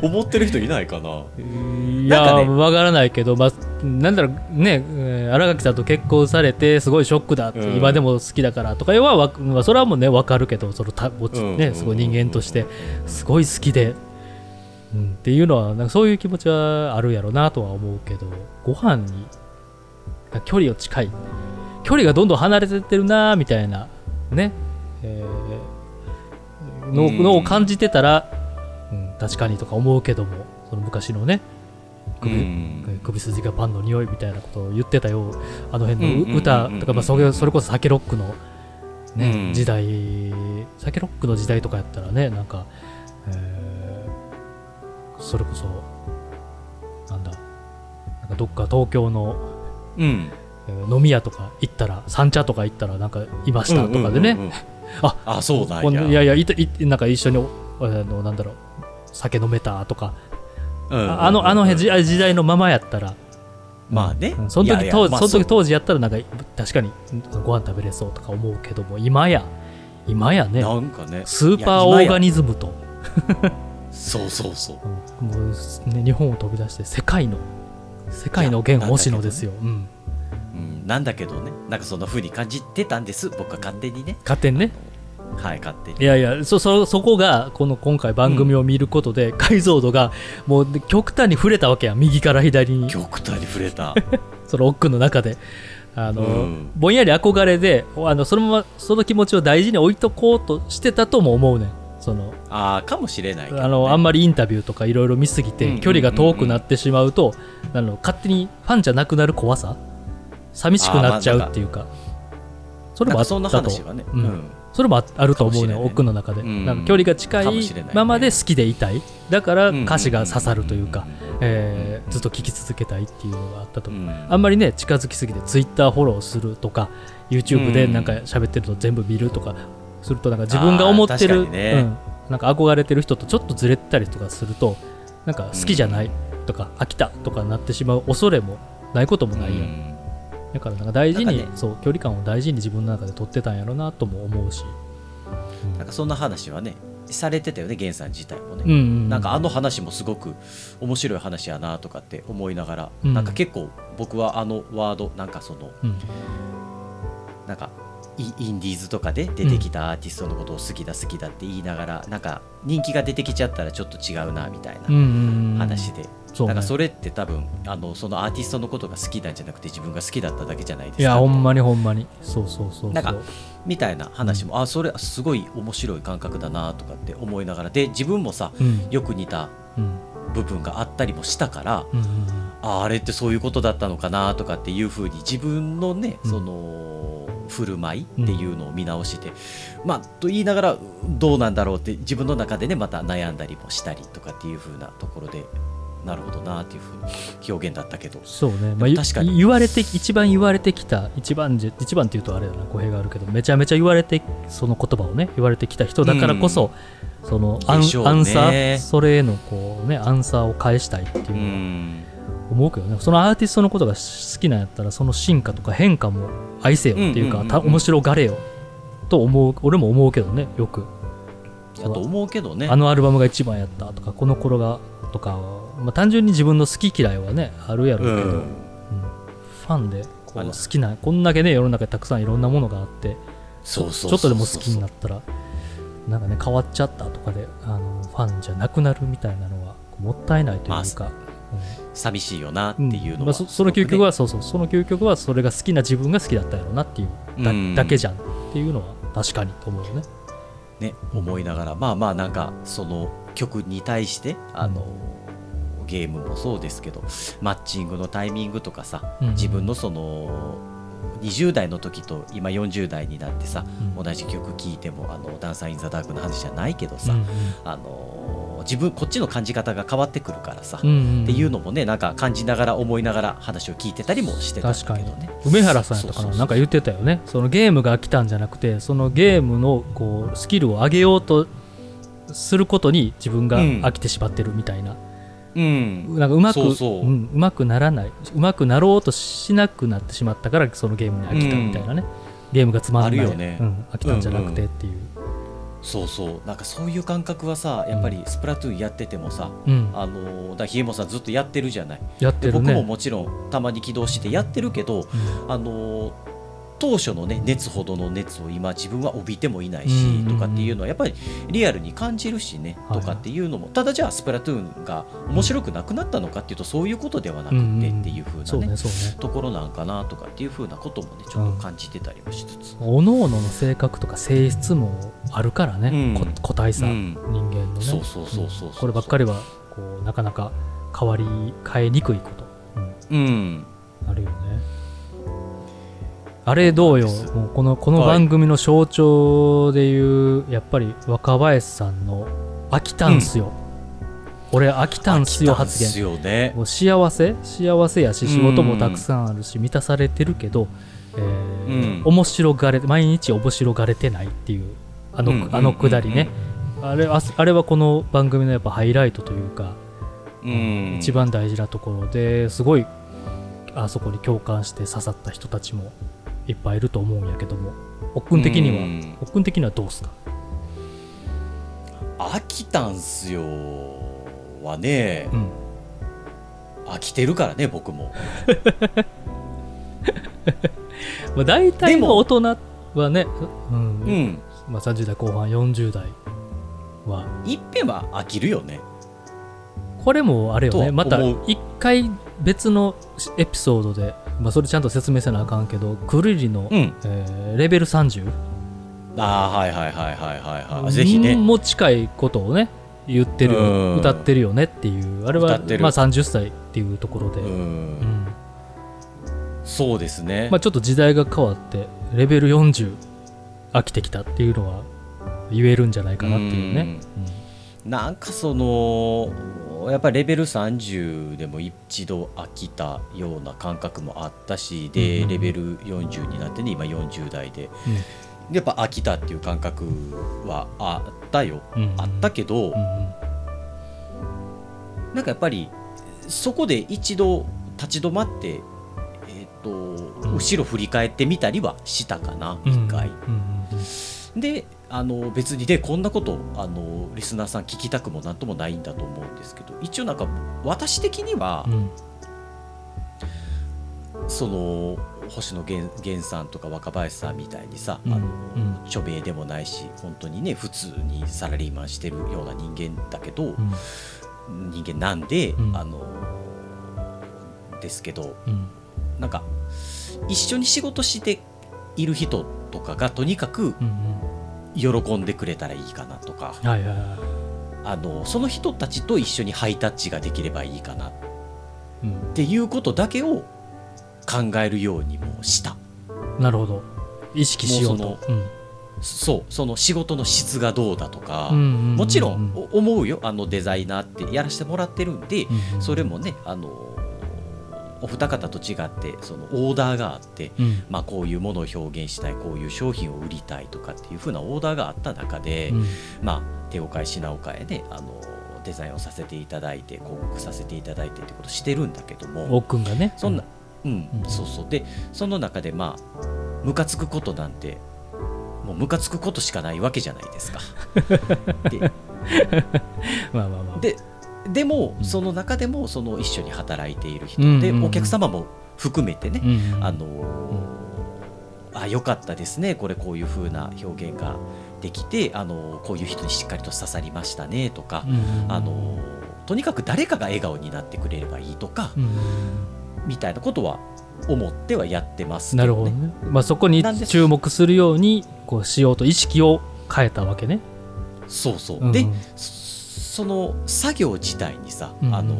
思ってる人いないかな？いやなね。わからないけど、まあ、なんだろうねえー新垣さんと結婚されてすごいショックだって、うん。今でも好きだからとかはわ、まあ、それはもうね分かるけどそのたねすごい人間としてすごい好きで、うん、っていうのはなんかそういう気持ちはあるやろなとは思うけどご飯に距離を近い。距離がどんどん離れてってるなみたいなね、えーのうん。のを感じてたら、うん、確かにとか思うけどもその昔のね。首,、うん。首筋がパンの匂いみたいなことを言ってたよあの辺の歌とかまあそれそれこそ酒ロックの、ねうん。時代酒ロックの時代とかやったらねなんか、えーそれこそなんだなんかどっか東京の、うん。えー飲み屋とか行ったら三茶とか行ったらなんかいましたとかでね、うんうんうんうん。ああそうなんこんやいやいやいたいなんか一緒にあのなんだろう酒飲めたとか、うんうんうんああのあの時時代のままやったら。まあね。うん。その時当時まあその時当時やったらなんか確かにご飯食べれそうとか思うけども今や今やね。なんかね。スーパーオーガニズムと そうそうそう。うん。もう、ね、日本を飛び出して世界の世界の弦星野ですよ、うん、うん、なんだけどね。なんかそんな風に感じてたんです。僕は勝手にね。勝手にね？はい勝手に。いやいやそそそこがこの今回番組を見ることで、解像度がもう極端に触れたわけやん。右から左に。極端に触れた。その奥の中で。あの、うん。ぼんやり憧れであのそのままその気持ちを大事に置いとこうとしてたとも思うねんそのああかもしれないね、あのあんまりインタビューとかいろいろ見すぎて距離が遠くなってしまうとあの勝手にファンじゃなくなる怖さ寂しくなっちゃうっていうか。それもあったと。なんかそんな話はね、うん。うん。それもああると思うねかもしれない奥の中で、うん。なんか距離が近いままで好きでいたい。だから歌詞が刺さるというか、んえーずっと聴き続けたいっていうのがあったと。思う、うん。あんまりね近づきすぎて Twitter フォローするとか YouTube でなんか喋ってるの全部見るとかするとなんか自分が思ってる、ね。うん、なんか憧れてる人とちょっとずれたりとかするとなんか好きじゃないとか飽きたとかなってしまう恐れもないこともないやん、うん。だからなんか大事に、ね。そう距離感を大事に自分の中で取ってたんやろなとも思うし、なんかそんな話はねされてたよね源さん自体もね、うんうんうん。なんかあの話もすごく面白い話やなとかって思いながら、うん。なんか結構僕はあのワードなんかそのうん。なんかイインディーズとかで出てきたアーティストのことを好きだ好きだって言いながら、なんか人気が出てきちゃったらちょっと違うなみたいうんうんうなん。話で、そうね。なんかそれって多分あのそのアーティストのことが好きなんじゃなくて自分が好きだっただけじゃないですかいやほんまににほんまに。そうそうそうそうなんかみたいな話も、あそれすごい面白い感覚だなとかって思いながら。で自分もさうん。よく似たうん。部分があったりもしたから、うんうんああれってそういうことだったのかなとかっていうふうに自分のね、うん。その振る舞いっていうのを見直して、まあと言いながらどうなんだろうって自分の中でねまた悩んだりもしたりとかっていうふうなところでなるほどなっていうふうに表現だったけど。そうね、まあ、ゆ確かに。言われて一番言われてきた一番じ一番っていうとあれだな語弊があるけどめちゃめちゃ言われてその言葉をね言われてきた人だからこそ、そのアン,、ね。アンサーそれへのこうねアンサーを返したいっていううのはん思うけどね。そのアーティストのことが好きなんやったらその進化とか変化も愛せよっていうか、面白がれよと思う俺も思うけどねよく。だと思うけどね。あのアルバムが一番やったとかこの頃がとかは、まあ、単純に自分の好き嫌いはねあるやろうけど、うん。うん。ファンでこう好きなこんだけね世の中にたくさんいろんなものがあってちょっとでも好きになったらなんかね変わっちゃったとかであのファンじゃなくなるみたいなのはもったいないというか、寂しいよなってうんいうのは、まあそその究極はそうそう。その究極はそれが好きな自分が好きだったやろうなっていうだ,、うん。だけじゃんっていうのは確かにと思うよね。ね、思いながら。まあまあなんかその曲に対してあの、ゲームもそうですけどマッチングのタイミングとかさ、うん。自分のその20代の時と今40代になってさ、うん。同じ曲聴いてもあのダンサー・イン・ザ・ダークの話じゃないけどさ、うん。あの自分こっちの感じ方が変わってくるからさ、うんうんっていうのもねなんか感じながら思いながら話を聞いてたりもしてたけどね。梅原さんやったかななんか言ってたよね。そのゲームが来たんじゃなくてそのゲームのこうスキルを上げようとすることに自分が飽きてしまってるみたいな,、うん。なんかうまくそうそう。うんうまくならない。うまくなろうとしなくなってしまったからそのゲームに飽きたみたいなね、ゲームがつまんない。あるよね。うん、飽きたんじゃなくてっていう、そうそう。なんかそういう感覚はさやっぱりスプラトゥーンやっててもさ、うん。あのだひえもさんずっとやってるじゃない。でやってるね。僕ももちろんたまに起動してやってるけど、うん。あの当初のね熱ほどの熱を今自分は帯びてもいないし、うんうんうん。とかっていうのはやっぱりリアルに感じるしね、はい。とかっていうのもただじゃあスプラトゥーンが面白くなくなったのかっていうとそういうことではなくてうんうんっていう風なね,、そうねそうね。ところなんかなとかっていう風なこともねちょっと感じてたりもしつつ、おのおのの性格とか性質もあるからね、うん。こ個体差、うん。人間のね。そうそうそうそうそうこればっかりはこうなかなか変わり変えにくいこと、うん。うん。あるよねあれどうよ？もうこのこのはい番組の象徴でいうやっぱり若林さんの「飽きたんすよ」俺飽きたんすよ発言よね。もう幸せ？幸せやし仕事もたくさんあるし満たされてるけど、えーうん。面白がれ毎日面白がれてないっていうあの,、くだりね、あれああれはこの番組のやっぱハイライトというか、うん。一番大事なところですごいあそこに共感して刺さった人たちもいっぱいいると思うんやけども奥君的には、うん。奥君的にはどうですか？飽きたんすよはね。うん。飽きてるからね僕も。まあ、大体の大人はね、うん。うん。まあ、30代後半40代は。いっぺんは飽きるよね。これもあれよね。また一回別のエピソードで、まあ、それちゃんと説明せなあかんけどクルリの、うん。えーレベル30ああはいはいはいはいはいはい。ぜひね。も近いことをね言ってるうん。歌ってるよねっていう。あれはまあ30歳っていうところで、ううん。んそうですね。まあ、ちょっと時代が変わってレベル40飽きてきたっていうのは言えるんじゃないかなっていうね。なんかそのやっぱりレベル30でも一度飽きたような感覚もあったしで、レベル40になってね今40代でうん。やっぱ飽きたっていう感覚はあったよ、あったけど、なんかやっぱりそこで一度立ち止まって、えーとん。後ろ振り返ってみたりはしたかな、うん一回。であの別にでこんなことあのリスナーさん聞きたくもなんともないんだと思うんですけど一応なんか私的には、うん。その星野源源さんとか若林さんみたいにさ、うんあのうん。著名でもないし本当にね普通にサラリーマンしてるような人間だけど、うん。人間なんで、うん。あのですけどうん。なんか一緒に仕事している人とかがとにかくうん喜んでくれたらいいかなとかうんはいはいはい。あのその人たちと一緒にハイタッチができればいいかな。っうん。ていうことだけを考えるようにもした。なるほど。意識しようもうと。うん。そうその仕事の質がどうだとか、うんうんうんうんもちろんお思うよ。あのデザイナーってやらせてもらってるんで、うんうん。それもねあのお二方と違ってそのオーダーがあって、うん。まあ、こういうものを表現したいこういう商品を売りたいとかっていう風なオーダーがあった中で、うん。まあ、手を変え品を変えねあのデザインをさせていただいて広告させていただいてってことしてるんだけどもおっくんがね。そんな、うんうん。そうそう。でその中でまあムカつくことなんてもうムカつくことしかないわけじゃないですか。でまあまあまあ。ででもうん。その中でもその一緒に働いている人でお客様も含めてね、あのあ良かったですねこれこういう風な表現ができてあのこういう人にしっかりと刺さりましたねとか、あのとにかく誰かが笑顔になってくれればいいとか、うんみたいなことは思ってはやってますけなる。ほどね、まあ、そこに注目するようにこうしようと意識を変えたわけね。そうそう、うんうん。でその作業自体にさ、うんうん。あの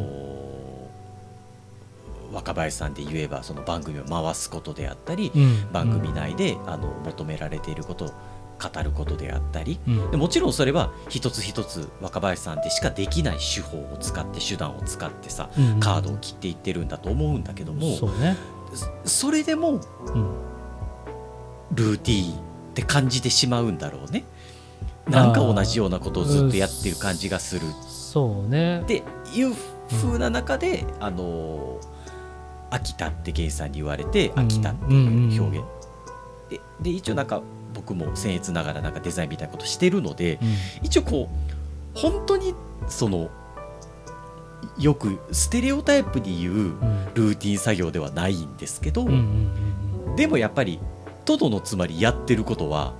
若林さんで言えばその番組を回すことであったり、うん。番組内で、あの求められていることを語ることであったり。うん。でもちろんそれは一つ一つ若林さんでしかできない手法を使って手段を使ってさうんカードを切っていってるんだと思うんだけども、そうね、れでもうん。ルーティーンって感じてしまうんだろうねなんか同じようなことをずっとやってる感じがする。そうね。っていう風な中で、あの飽きたってゲイさんに言われて飽きたっていう表現、でで一応なんか僕も僭越ながらなんかデザインみたいなことしてるのでうん。一応こう本当にそのよくステレオタイプに言ううん。ルーティン作業ではないんですけど、うんうんうんでもやっぱりトドのつまりやってることは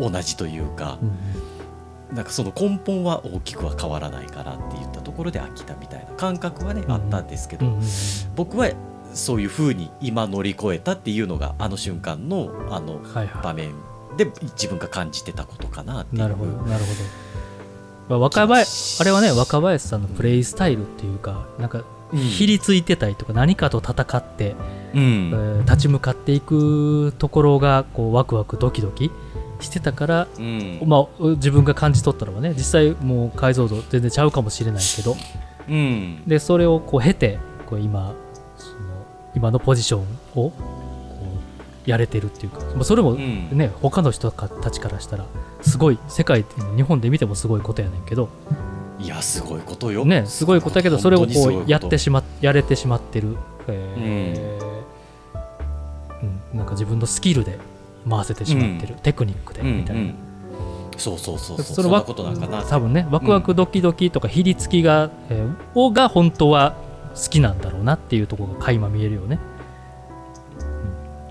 同じというかうんなんかその根本は大きくは変わらないからって言ったところで飽きたみたいな感覚はね、うんあったんですけど、僕はそういうふうに今乗り越えたっていうのがあの瞬間のあの場面で自分が感じてたことかなっていう。いなるほどなるほど、まあ、若林あれはね若林さんのプレイスタイルっていうかなんかうん。ひりついてたりとか何かと戦って、うん。えー立ち向かっていくところがこうワクワクドキドキしてたから、うん。まあ、自分が感じ取ったのはね実際もう解像度全然ちゃうかもしれないけど。うん。でそれをこう経てこう今その今のポジションをこうやれてるっていうか、まあ、それもうん。ね、他の人たちからしたらすごい世界って日本で見てもすごいことやねんけど、いやすごいことよ。ね、すごいことやけどそれをこうやってししまやれてしまってる、えー。うんなんか自分のスキルで回せてしまってる、テクニックでみたいな、そうそうそうそう。そのワそんな多分ねワクワクドキドキとかひりつきが、えーをが本当は好きなんだろうなっていうところが垣間見えるよね、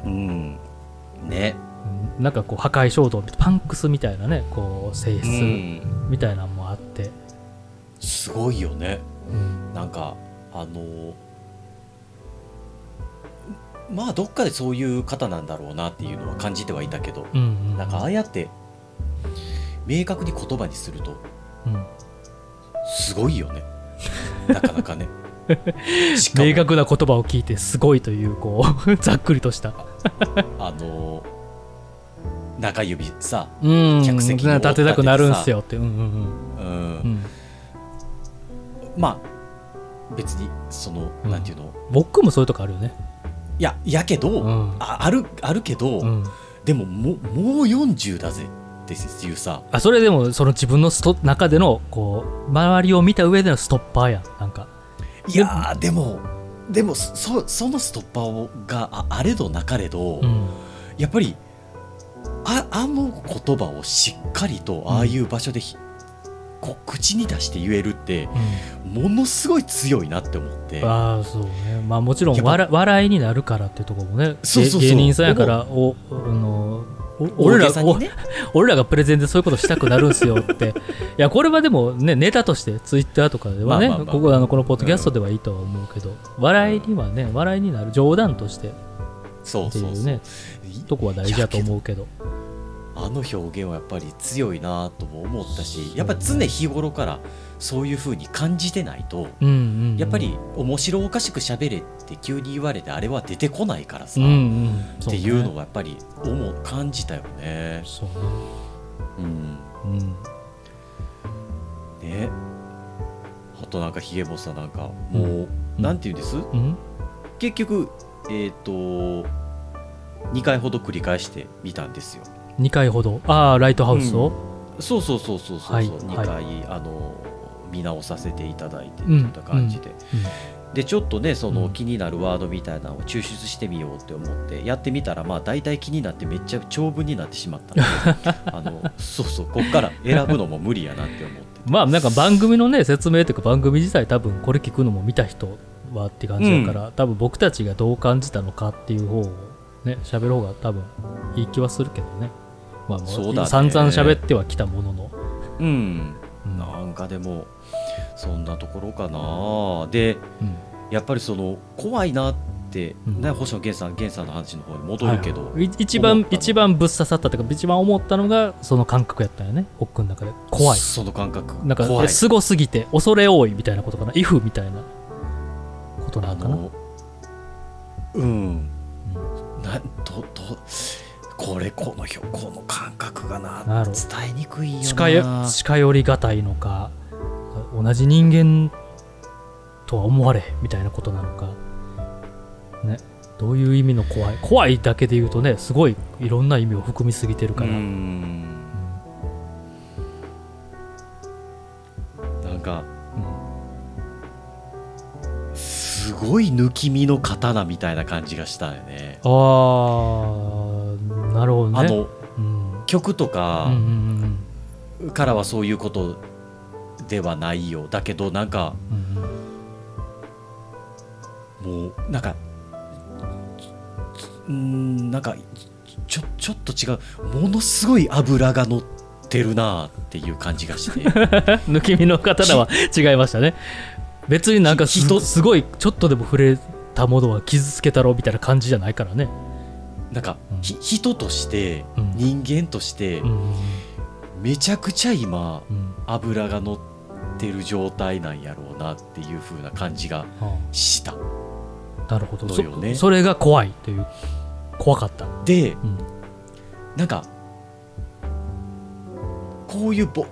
うん。ね。うん。なんかこう破壊衝動パンクスみたいなねこう性う質ん。みたいなのもあって、すごいよね。うん。なんかあのまあどっかでそういう方なんだろうなっていうのは感じてはいたけどうんうんなんかああやって明確に言葉にするとうん。すごいよね。なかなかね。明確な言葉を聞いてすごいというこう ざっくりとした。あの中指さ、うん。客席に立てたくなるんすよって。うんうんうん。うん。うん。まあ別にその、うん。なんていうの？僕もそういうとこあるよねいややけど、うん。ああるあるけど、うん。でももうもう40だぜっていうさ。あそれでもその自分のスト中でのこう周りを見た上でのストッパーやんなんか。いやーでもでもそそのストッパーがああれどなかれど、うん。やっぱりああの言葉をしっかりとああいう場所でひ、こう口に出して言えるってものすごい強いなって思って。ああそうね。まあもちろん笑笑いになるからっていうところもねそうそうそう。芸芸人さんやからおあのお俺ら 俺らがプレゼンでそういうことしたくなるんすよって。いやこれはでもねネタとしてツイッターとかではね、ここあのこのポッドキャストではいいとは思うけど、笑いにはね笑いになる冗談としてそうっていそううそう。ねとこは大事だと思うけどあの表現はやっぱり強いなとも思ったしやっぱり常日頃からそういう風に感じてないとうんうんうん。やっぱり面白おかしく喋れって急に言われてあれは出てこないからさ、うんうん。そっていうのねはやっぱり思う感じたよね。そうね。うん。うん。ね。あとなんかひげぼさなんかもう、うん。なんていうんです？うん？結局えっ、と2回ほど繰り返してみたんですよ。2回ほど。ああライトハウスを、そうそうそうそうそうそう、はい2はい。回、あの見直させていただいてうんといった感じで、でちょっとねそのうん。気になるワードみたいなのを抽出してみようって思ってやってみたらまあ大体気になってめっちゃ長文になってしまったので。あのそうそうこっから選ぶのも無理やなって思って。まあなんか番組のね説明というか番組自体多分これ聞くのも見た人はって感じだから、多分僕たちがどう感じたのかっていう方をね喋る方が多分いい気はするけどねまあもそうだね。散々喋ってはきたものの、うん。うん。なんかでもそんなところかな。でうん。やっぱりその怖いなって、うん。ね、星野源さん源さんの話の方に戻るけど、はいい。一番一番ぶっ刺さったというか一番思ったのがその感覚やったよね。奥の中で。怖い。その感覚。なんかすごすぎて恐れ多いみたいなことかな。if みたいなことな。あのかな、のうん。なん。ととこれこの表この感覚がな伝えにくいよな。近寄りがたいのか同じ人間とは思われみたいなことなのか。ねどういう意味の怖い怖いだけで言うとねすごいいろんな意味を含みすぎてるから、ううんん。なんかすごい抜き身の刀みたいな感じがしたよね。あーなるほどね。あのうん。曲とかからはそういうことではないよだけどなんかうんもうなんかうんなんかちょちょっと違うものすごい油が乗ってるなっていう感じがして。抜き身の刀は違いましたね別になんか人すごいちょっとでも触れたものは傷つけたろみたいな感じじゃないからね。なんか、うん。ひ人として、うん。人間として、うん。めちゃくちゃ今うん。油が乗ってる状態なんやろうなっていう風な感じがあ。した。あなるほど。のよね。そそれが怖いという。怖かった、でうん。なんかこういうぼ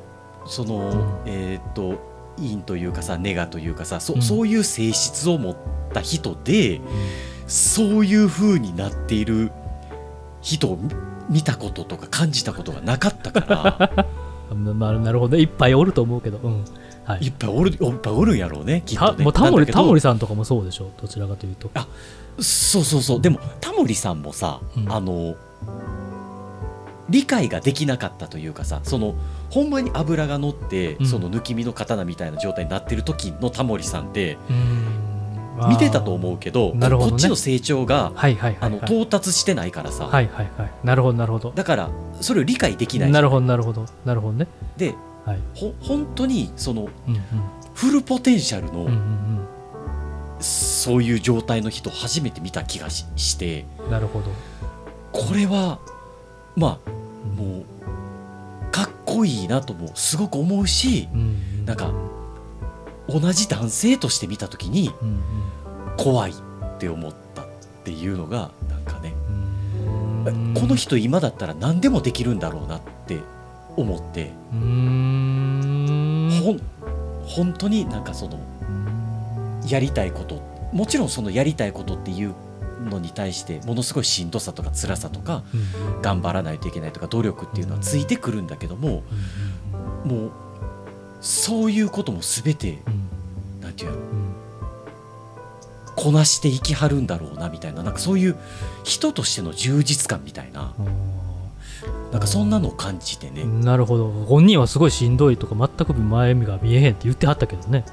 その、ん。えっ、と陰というかさネガというかさそ,、うん。そういう性質を持った人でそういう風になっている人を見見たこととか感じたことがなかったから。う んまあ、なるほど。ねいっぱいおると思うけど、うん。はい。いっぱいおるいっぱいおるんやろうねきっとね。たもうタモリタモリさんとかもそうでしょ。どちらかというと。そうそうそう。でもタモリさんもさ、うん。あの理解ができなかったというかさそのほんまに油が乗って、うん。その抜き身の刀みたいな状態になってる時のタモリさんってうん。見てたと思うけどね。こっちの成長が、到達してないからさ、はいはいはい。なるほどなるほど。だからそれを理解できない。なるほどなるほど。なるほどね。ではい。ほ本当にそのうんフルポテンシャルの、うんうんうん。そういう状態の人初めて見た気がしして。うんなるほど。これはまあうんもうかっこいいなともすごく思うしうん。なんか同じ男性として見た時にうん怖いって思ったっていうのがなんかねうん。この人今だったら何でもできるんだろうなって思ってほん本当になんかそのやりたいこともちろんそのやりたいことっていうのに対してものすごいしんどさとか辛さとかうん。頑張らないといけないとか努力っていうのはついてくるんだけどもうんもうそういうことも全てうん。なんていうの？うん。こなしていきはるんだろうなみたいななんかそういう人としての充実感みたいななんかそんなのを感じてね。なるほど。本人はすごいしんどいとか全く前見が見えへんって言ってはったけどね、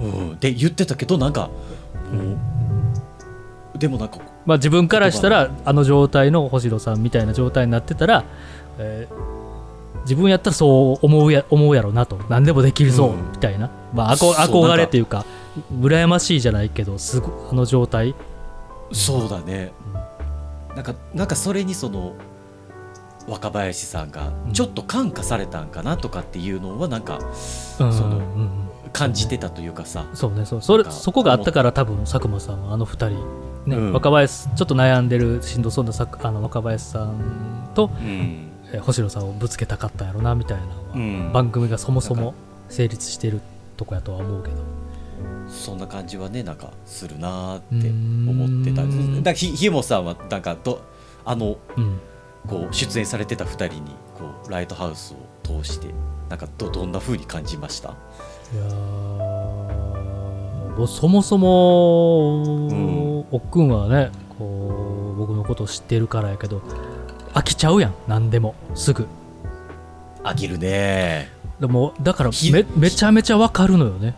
うん。で言ってたけどなんかもうでもなんかまあ、自分からしたらあの状態の星野さんみたいな状態になってたら、えー自分やったらそう思うや思うやろなと。何でもできるそううん。みたいな、まあ、あこそう憧れっていうか羨ましいじゃないけどすごあの状態。そうだね。なんかなんかそれにその若林さんがちょっと感化されたんかなとかっていうのはなんかうんそのうんうん感じてたというかさ。そうねそう。それそこがあったから多分佐久間さんはあの二人、ねうん。若林ちょっと悩んでるしんどそうなさあの若林さんと、うん。えー星野さんをぶつけたかったんやろなみたいなのは、うん。番組がそもそも成立してるとこやとは思うけど。そんな感じはねなんかするなーって思ってたんだからひひもさんはなんかどあのうん。こう出演されてた2人にこうライトハウスを通してなんかどどんな風に感じました？いやーもうそもそも、んおっくん。はねこう僕のことを知ってるからやけど飽きちゃうやん何でも。すぐ。飽きるね。でもだからひめめちゃめちゃわかるのよね。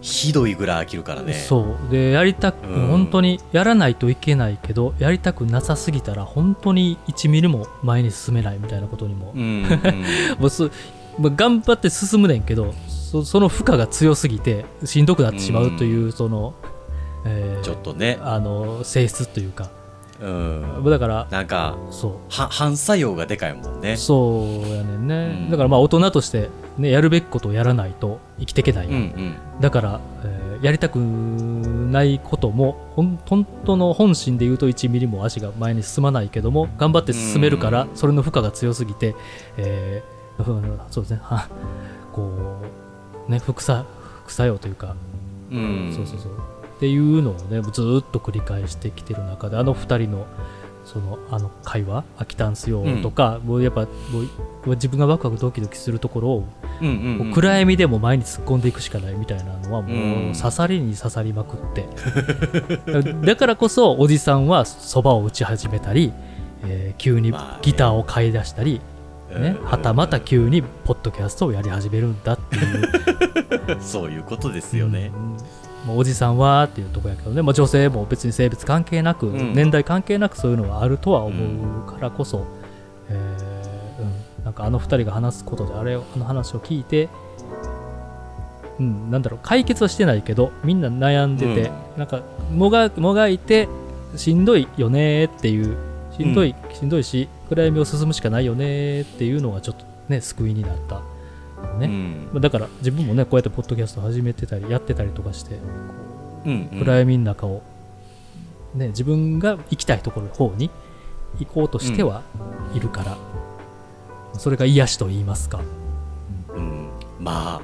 ひどいぐらい飽きるからね。そう。でやりたく、うん。本当にやらないといけないけどやりたくなさすぎたら本当に1ミリも前に進めないみたいなことにも、うん、うん もうすまあ頑張って進むねんけどそその負荷が強すぎてしんどくなってしまうという、その、えーちょっとね。あの性質というか。うん。だからなんかそう。は反作用がでかいもんね。そうやねんね、うん。だからまあ大人として、ね、やるべきことをやらないと生きていけないうんうん。だから、えーやりたくないこともほん本当の本心で言うと1ミリも足が前に進まないけども頑張って進めるからうん。それの負荷が強すぎて、えーうんそうですね。はこうね副作副作用というか、うん。そうそうそう。っていうのをねずーっと繰り返してきてる中であの2人のそのあの会話「飽きたんすよ」とか、もうやっぱもう自分がワクワクドキドキするところをうんうん暗闇でも前に突っ込んでいくしかないみたいなのはもうん。う刺さりに刺さりまくって。だからこそおじさんはそばを打ち始めたり、えー急にギターを買い出したり、ねうんはたまた急にポッドキャストをやり始めるんだっていう。そういうことですよね。うんもうおじさんはっていうとこやけどね、まあ、女性も別に性別関係なく、ん。年代関係なくそういうのはあるとは思うからこそ、えーうん、なんかあの二人が話すことであれをあの話を聞いて、うん、なんだろう解決はしてないけどみんな悩んでて、なんかもがもがいてしんどいよねっていうしんどい、しんどいし暗闇を進むしかないよねっていうのがちょっとね救いになったよね。うん。まあだから自分もねこうやってポッドキャスト始めてたりやってたりとかしてうんうん。暗闇の中を、ね、自分が行きたいところの方に行こうとしてはいるから、それが癒しと言いますか、うん。まあ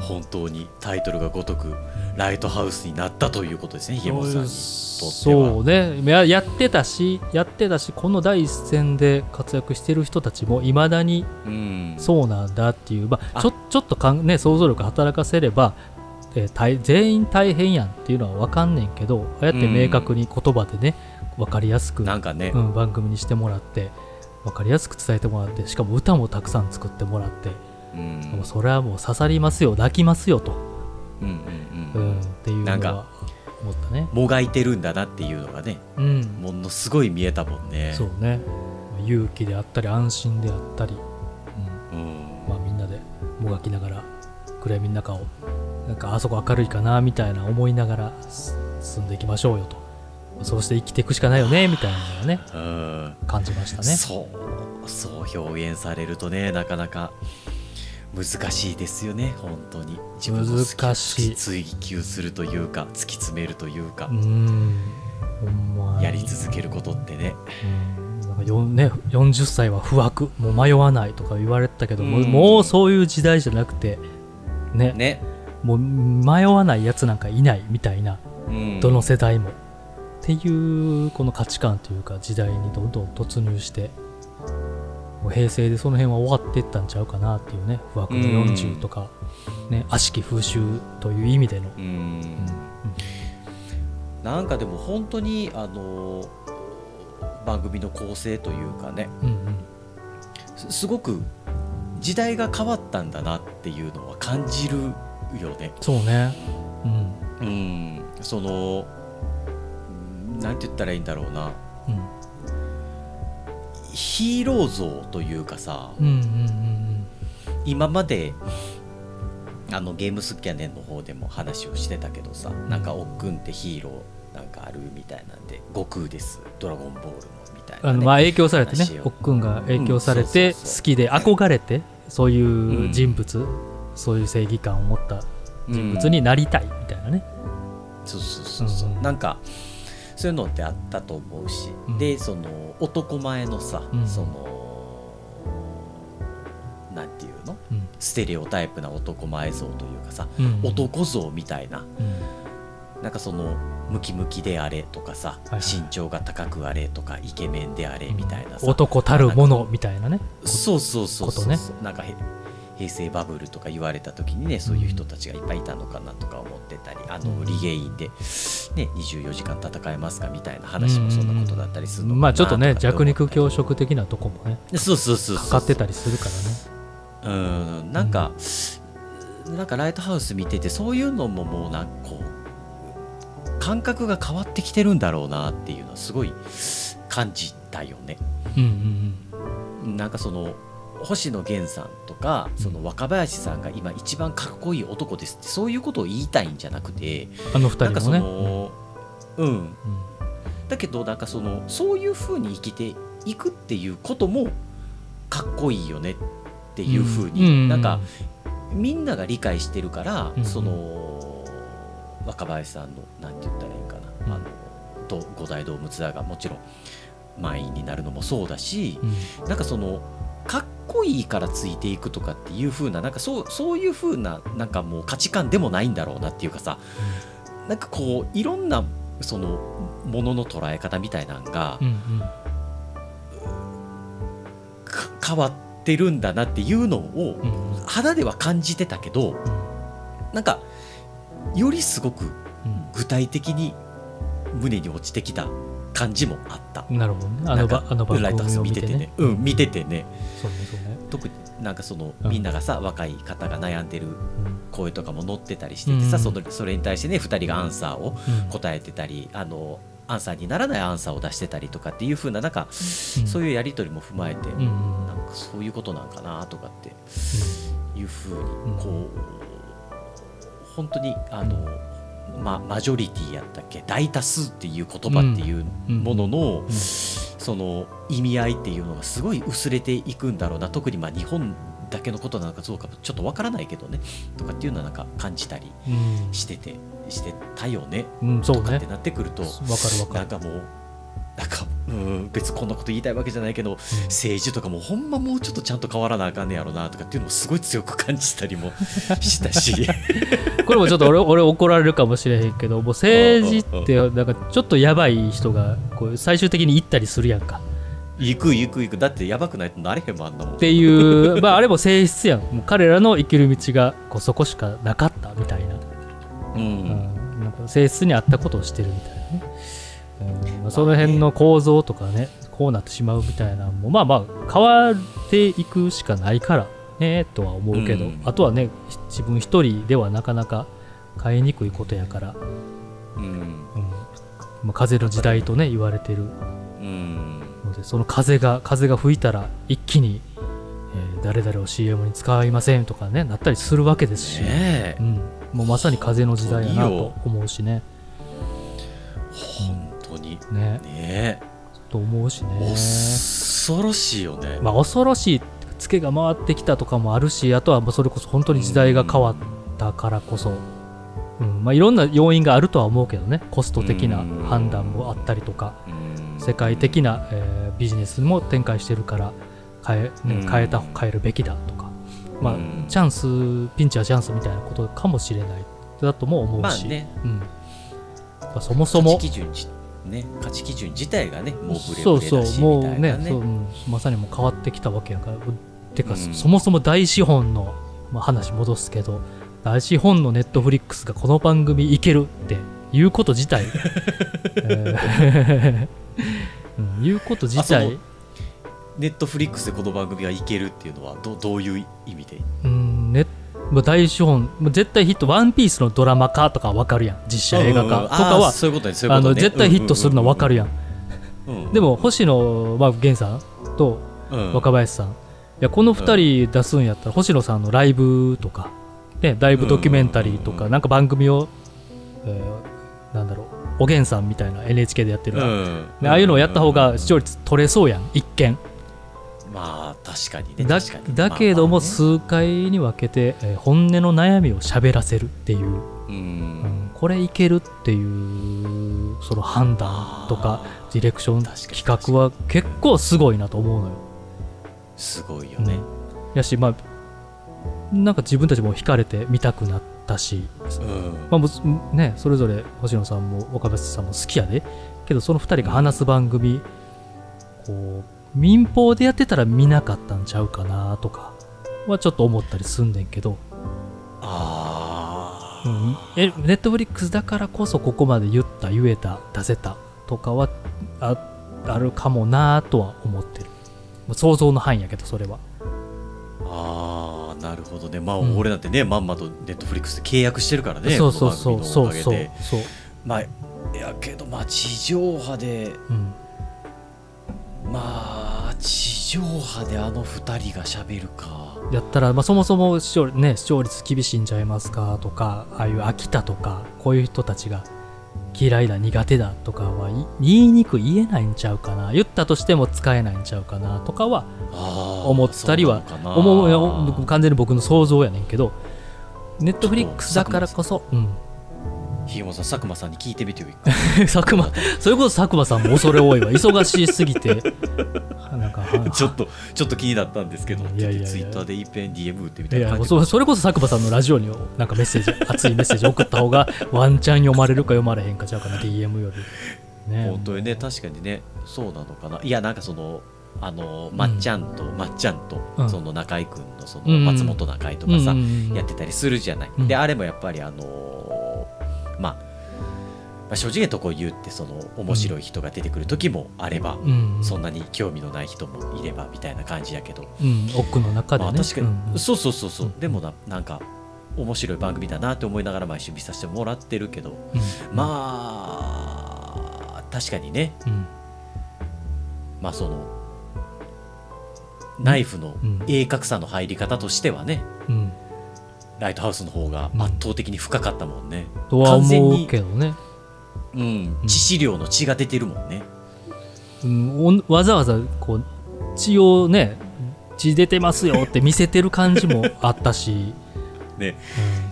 本当にタイトルがごとくライトハウスになったということですねひげもさんにとっては。そうね。ややってたしやってたしこの第一線で活躍してる人たちもいまだにうん。そうなんだっていう、まあ、あ。ちょちょっとかん、ね、想像力働かせれば、えー大全員大変やんっていうのは分かんねんけどああやって明確に言葉でね分かりやすく、なんかね。うん、番組にしてもらって分かりやすく伝えてもらってしかも歌もたくさん作ってもらって、うん。それはもう刺さりますよ泣きますよと、うんうんううんんっていうのなんかは思ったね。もがいてるんだなっていうのがねうん、ものすごい見えたもんね。そうね。勇気であったり安心であったり、うん。うんまあ、みんなでもがきながら暗闇の中をなんかあそこ明るいかなみたいな思いながらす進んでいきましょうよと。そうして生きていくしかないよねみたいなのをねうん。感じましたね。そう。そう表現されるとねなかなか難しいですよね本当に。自分い追求するというか突き詰めるというか。やり続けることってね。うんなんかよ、ね、40歳は不惑もう迷わないとか言われてたけど、もううん。もうそういう時代じゃなくてねね、もう迷わないやつなんかいないみたいなうん。どの世代も、っていうこの価値観というか時代にどんどん突入してもう平成でその辺は終わっていったんちゃうかなっていうね不惑のうん。40とか、ね、悪しき風習という意味での、なんかでも本当にあの番組の構成というかね。うんうん。すすごく時代が変わったんだなっていうのは感じるよね。そうね。うん。うん、そのうんなんて言ったらいいんだろうな。うんヒーロー像というかさうんうんうん今まであのゲームスキャネンの方でも話をしてたけどさなんかおっくんってヒーローなんかあるみたいなんで悟空です。ドラゴンボールのみたいな、ね、あのまあ影響されてね。おっくんが影響されてうんそうそうそう。好きで憧れてそういう人物、そういう正義感を持った人物になりたいみたいなね、そうそうそうそう、うんうん。なんかそういうのってあったと思うし、うん。でその男前のさ、うん。そのなんていうの？うん。ステレオタイプな男前像というかさ、うん。男像みたいな。うん。なんかそのムキムキであれとかさ、はいはい。身長が高くあれとかイケメンであれみたいなさ、男たるものみたいなね。そうそうそうそうね。なんかへ平成バブルとか言われた時にねそういう人たちがいっぱいいたのかなとか思ってたり、あうん。のリゲインで、ね、24時間戦えますかみたいな話もそんなことだったりするのかなまあちょっとね弱肉強食的なとこもねそうそうそうかかってたりするからね。うん。なんか、なんかライトハウス見ててそういうのももうなんかこう感覚が変わってきてるんだろうなっていうのはすごい感じたよね。うんうん。なんかその星野源さんとかその若林さんが今一番かっこいい男ですってそういうことを言いたいんじゃなくてうんあの二人もね。のうん。うん。だけどなんかそのそういうふうに生きていくっていうこともかっこいいよねっていうふうに、なんかみんなが理解してるから、うん。その若林さんのなんて言ったらいいんかな、うん。あのと五大ドームツアーがもちろん満員になるのもそうだし、うん。なんかそのかっこいいからついていくとかっていう風ななんかそうそういう風ななんかもう価値観でもないんだろうなっていうかさなんかこういろんなそのものの捉え方みたいなのがうんうん。か変わってるんだなっていうのを肌では感じてたけどなんかよりすごくうん。具体的に胸に落ちてきた感じもあった。なるほどね。あのばあの番組を見てててね、うん、見ててね。そうねそうね。特になんかそのうん。みんながさ、若い方が悩んでるうん。声とかも載ってたりしててさ、うん。そのそれに対してね2人がアンサーをうん。答えてたりあのアンサーにならないアンサーを出してたりとかっていう風ななんか、そういうやり取りも踏まえて、なんかそういうことなんかなとかっていう風にうん。こう本当にあの、ま、マジョリティやったっけ？大多数っていう言葉っていうものの、うん。その意味合いっていうのがすごい薄れていくんだろうな。特にまあ日本だけのことなのかどうかちょっとわからないけどね。とかっていうのはなんか感じたりうん。しててしてたよね。うんそうね。とかってなってくると、わかるわかる。なんかもうなんかうん別にこんなこと言いたいわけじゃないけど政治とかもほんまもうちょっとちゃんと変わらなあかんねやろなとかっていうのもすごい強く感じたりもしたし これもちょっと俺 俺怒られるかもしれへんけどもう政治ってなんかちょっとやばい人がこう最終的に行ったりするやんか。行く行く行く。だってやばくないとなれへんもんあんなもん。っていう まああれも性質やん。もう彼らの生きる道がこうそこしかなかったみたいな,、ううんん、なんか性質に合ったことをしてるみたいなね、うん。まあ、その辺の構造とかねこうなってしまうみたいなのもまあまあ変わっていくしかないからねとは思うけど、うん。あとはね自分一人ではなかなか変えにくいことやから、うん。うん。まあ、風の時代とね言われてる。うん。のでその風が風が吹いたら一気に、えー誰々を CM に使いませんとかねなったりするわけですし、ねえ。うん、もうまさに風の時代やなと思うしね。本当に。ね。ねと思うしね。え恐ろしいよね、まあ恐ろしいツケが回ってきたとかもあるしあとはもうそれこそ本当に時代が変わったからこそ、うん。まあ、いろんな要因があるとは思うけどね。コスト的な判断もあったりとか。うん。世界的な、えービジネスも展開してるから変え,、変えた変えるべきだとか、まあうん。チャンスピンチはチャンスみたいなことかもしれない。だとも思うし、まあね。うん、やっぱそもそも。ね価値基準自体がねもうブレそうそうブレだしもうみたいなね。ねそう、うん、まさにもう変わってきたわけやからてか、うん。そもそも大資本の、まあ、話戻すけど大資本のネットフリックスがこの番組いけるっていうこと自体、え ーうん、いうこと自体。のネットフリックスでこの番組がいけるっていうのはどどういう意味で？うん。ねまあ大資本まあ絶対ヒット「ワンピースのドラマ化とかわかるやん。実写映画化とかは絶対ヒットするのわかるやん。でも星野、まあ、源さんとうん。若林さんいやこの2人出すんやったら星野さんのライブとか、ね、ライブドキュメンタリーとか、うんなんか番組を、えーなんだろうおげんさんみたいな NHK でやってる、うんねああいうのをやった方が視聴率取れそうやん一見。まあ確かにねだ確かに。だけども数回に分けて、えー本音の悩みを喋らせるっていう、ううんんこれいけるっていうその判断とかディレクション企画は結構すごいなと思うのよすごいよね。やしまあなんか自分たちも惹かれて見たくなったし、うん。まあね、それぞれ星野さんも若林さんも好きやで。けどその2人が話す番組こう民放でやってたら見なかったんちゃうかなとかはちょっと思ったりすんねんけど、ああうん、えネットフリックスだからこそここまで言った言えた出せたとかはああるかもなとは思ってる想像の範囲やけどそれは。ああなるほどね。まあうん俺なんてねまんまとネットフリックスで契約してるからねそうそうそうそうそう。そう、まあやけどまあ地上波でうん、まあ地上波であの二人がしゃべるか。やったら、まあ、そもそも視聴,、ね、視聴率厳しいんちゃいますかとかああいう飽きたとかこういう人たちが嫌いだ苦手だとかはい言いにくい言えないんちゃうかな。言ったとしても使えないんちゃうかなとかは思ったりは思う完全に僕の想像やねんけど。ネットフリックスだからこそ、うん、ひげもさん佐久間さんに聞いてみてよ佐久間それこそ佐久間さん。も恐れ多いわ忙しすぎてなんかはちょっとちょっと気になったんですけどツイッターでいっぺん DM 打ってみたいいやなもうそそれこそ佐久間さんのラジオになんかメッセージ 熱いメッセージ送った方がワンチャン読まれるか読まれへんかちゃうかな DM より。ね。本当にね確かにねそうなのかな。いやなんかそのあのまっちゃんと、まっちゃんと、うん。その中居君のそうん。の松本中居とかさ、うんうんうん。やってたりするじゃない、うん。であれもやっぱりあのーまあ、まあ正直なとこ言ってその面白い人が出てくる時もあれば、うん。そんなに興味のない人もいればみたいな感じやけど、うん、奥の中でね、まあ確かに、うん。そうそうそうそう、うん。でもななんか面白い番組だなって思いながら毎週見させてもらってるけど、うん。まあ確かにね。うん。まあそのナイフのうん。鋭角さの入り方としてはね、うん、ライトハウスの方が圧倒的に深かったもんね。とは思う完全にけどね、うん、うん致死量の血が出てるもんね。うん、おわざわざこう血をね血出てますよって見せてる感じもあったし、ね。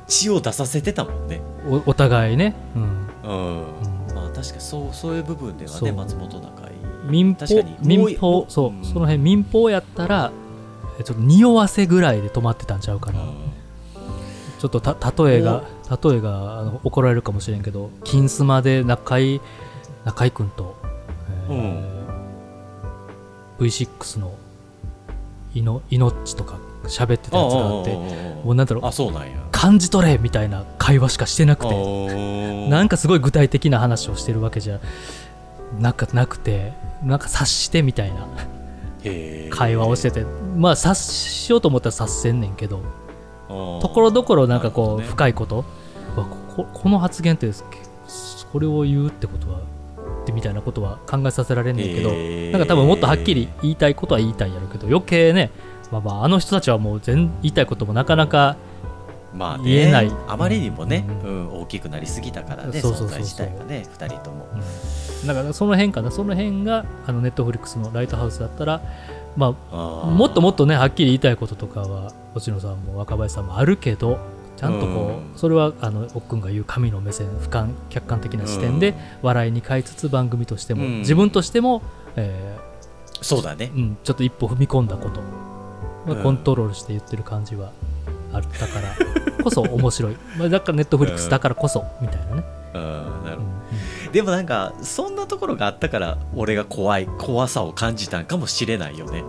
血を出させてたもんね。うん、おお互いね、うん。うん。うん。まあ確かにそうそういう部分ではね松本中居。民放確かにもう民放そう、うん。その辺民放やったらえちょっと匂わせぐらいで止まってたんちゃうかな、ちょっとた例えが例えがあの怒られるかもしれんけど金スマで中井中井君と、えー V6 のいの命とか喋ってたやつがあってもうなんだろうあそうなんや。感じ取れみたいな会話しかしてなくててなんかすごい具体的な話をしてるわけじゃなんかなくてなんか察してみたいな会話をしててまあ察しようと思ったら察せんねんけどとところどころなんかこう深いこと、こここの発言ってこれを言うってことはってみたいなことは考えさせられんねんけど、へー。なんか多分もっとはっきり言いたいことは言いたいんやろうけど余計ね、まあ、まああの人たちはもう全言いたいこともなかなかまあね、言えない。あまりにもね、ううん大きくなりすぎたからね存在自体がね2人とも。だからその辺かな。その辺があのネットフリックスのライトハウスだったら、まあ、もっともっとねはっきり言いたいこととかは星野さんも若林さんもあるけどちゃんとこう、うん。それはあの奥君が言う神の目線俯瞰客観的な視点で笑いに変えつつ番組としても、うん。自分としても、えそうだね。ーうん、ちょっと一歩踏み込んだこと、まあうん。コントロールして言ってる感じはあったからこそ面白い、まあ、だからネットフリックスだからこそみたいなね、うん。なるほうんどでもなんかそんなところがあったから俺が怖い怖さを感じたんかもしれないよね。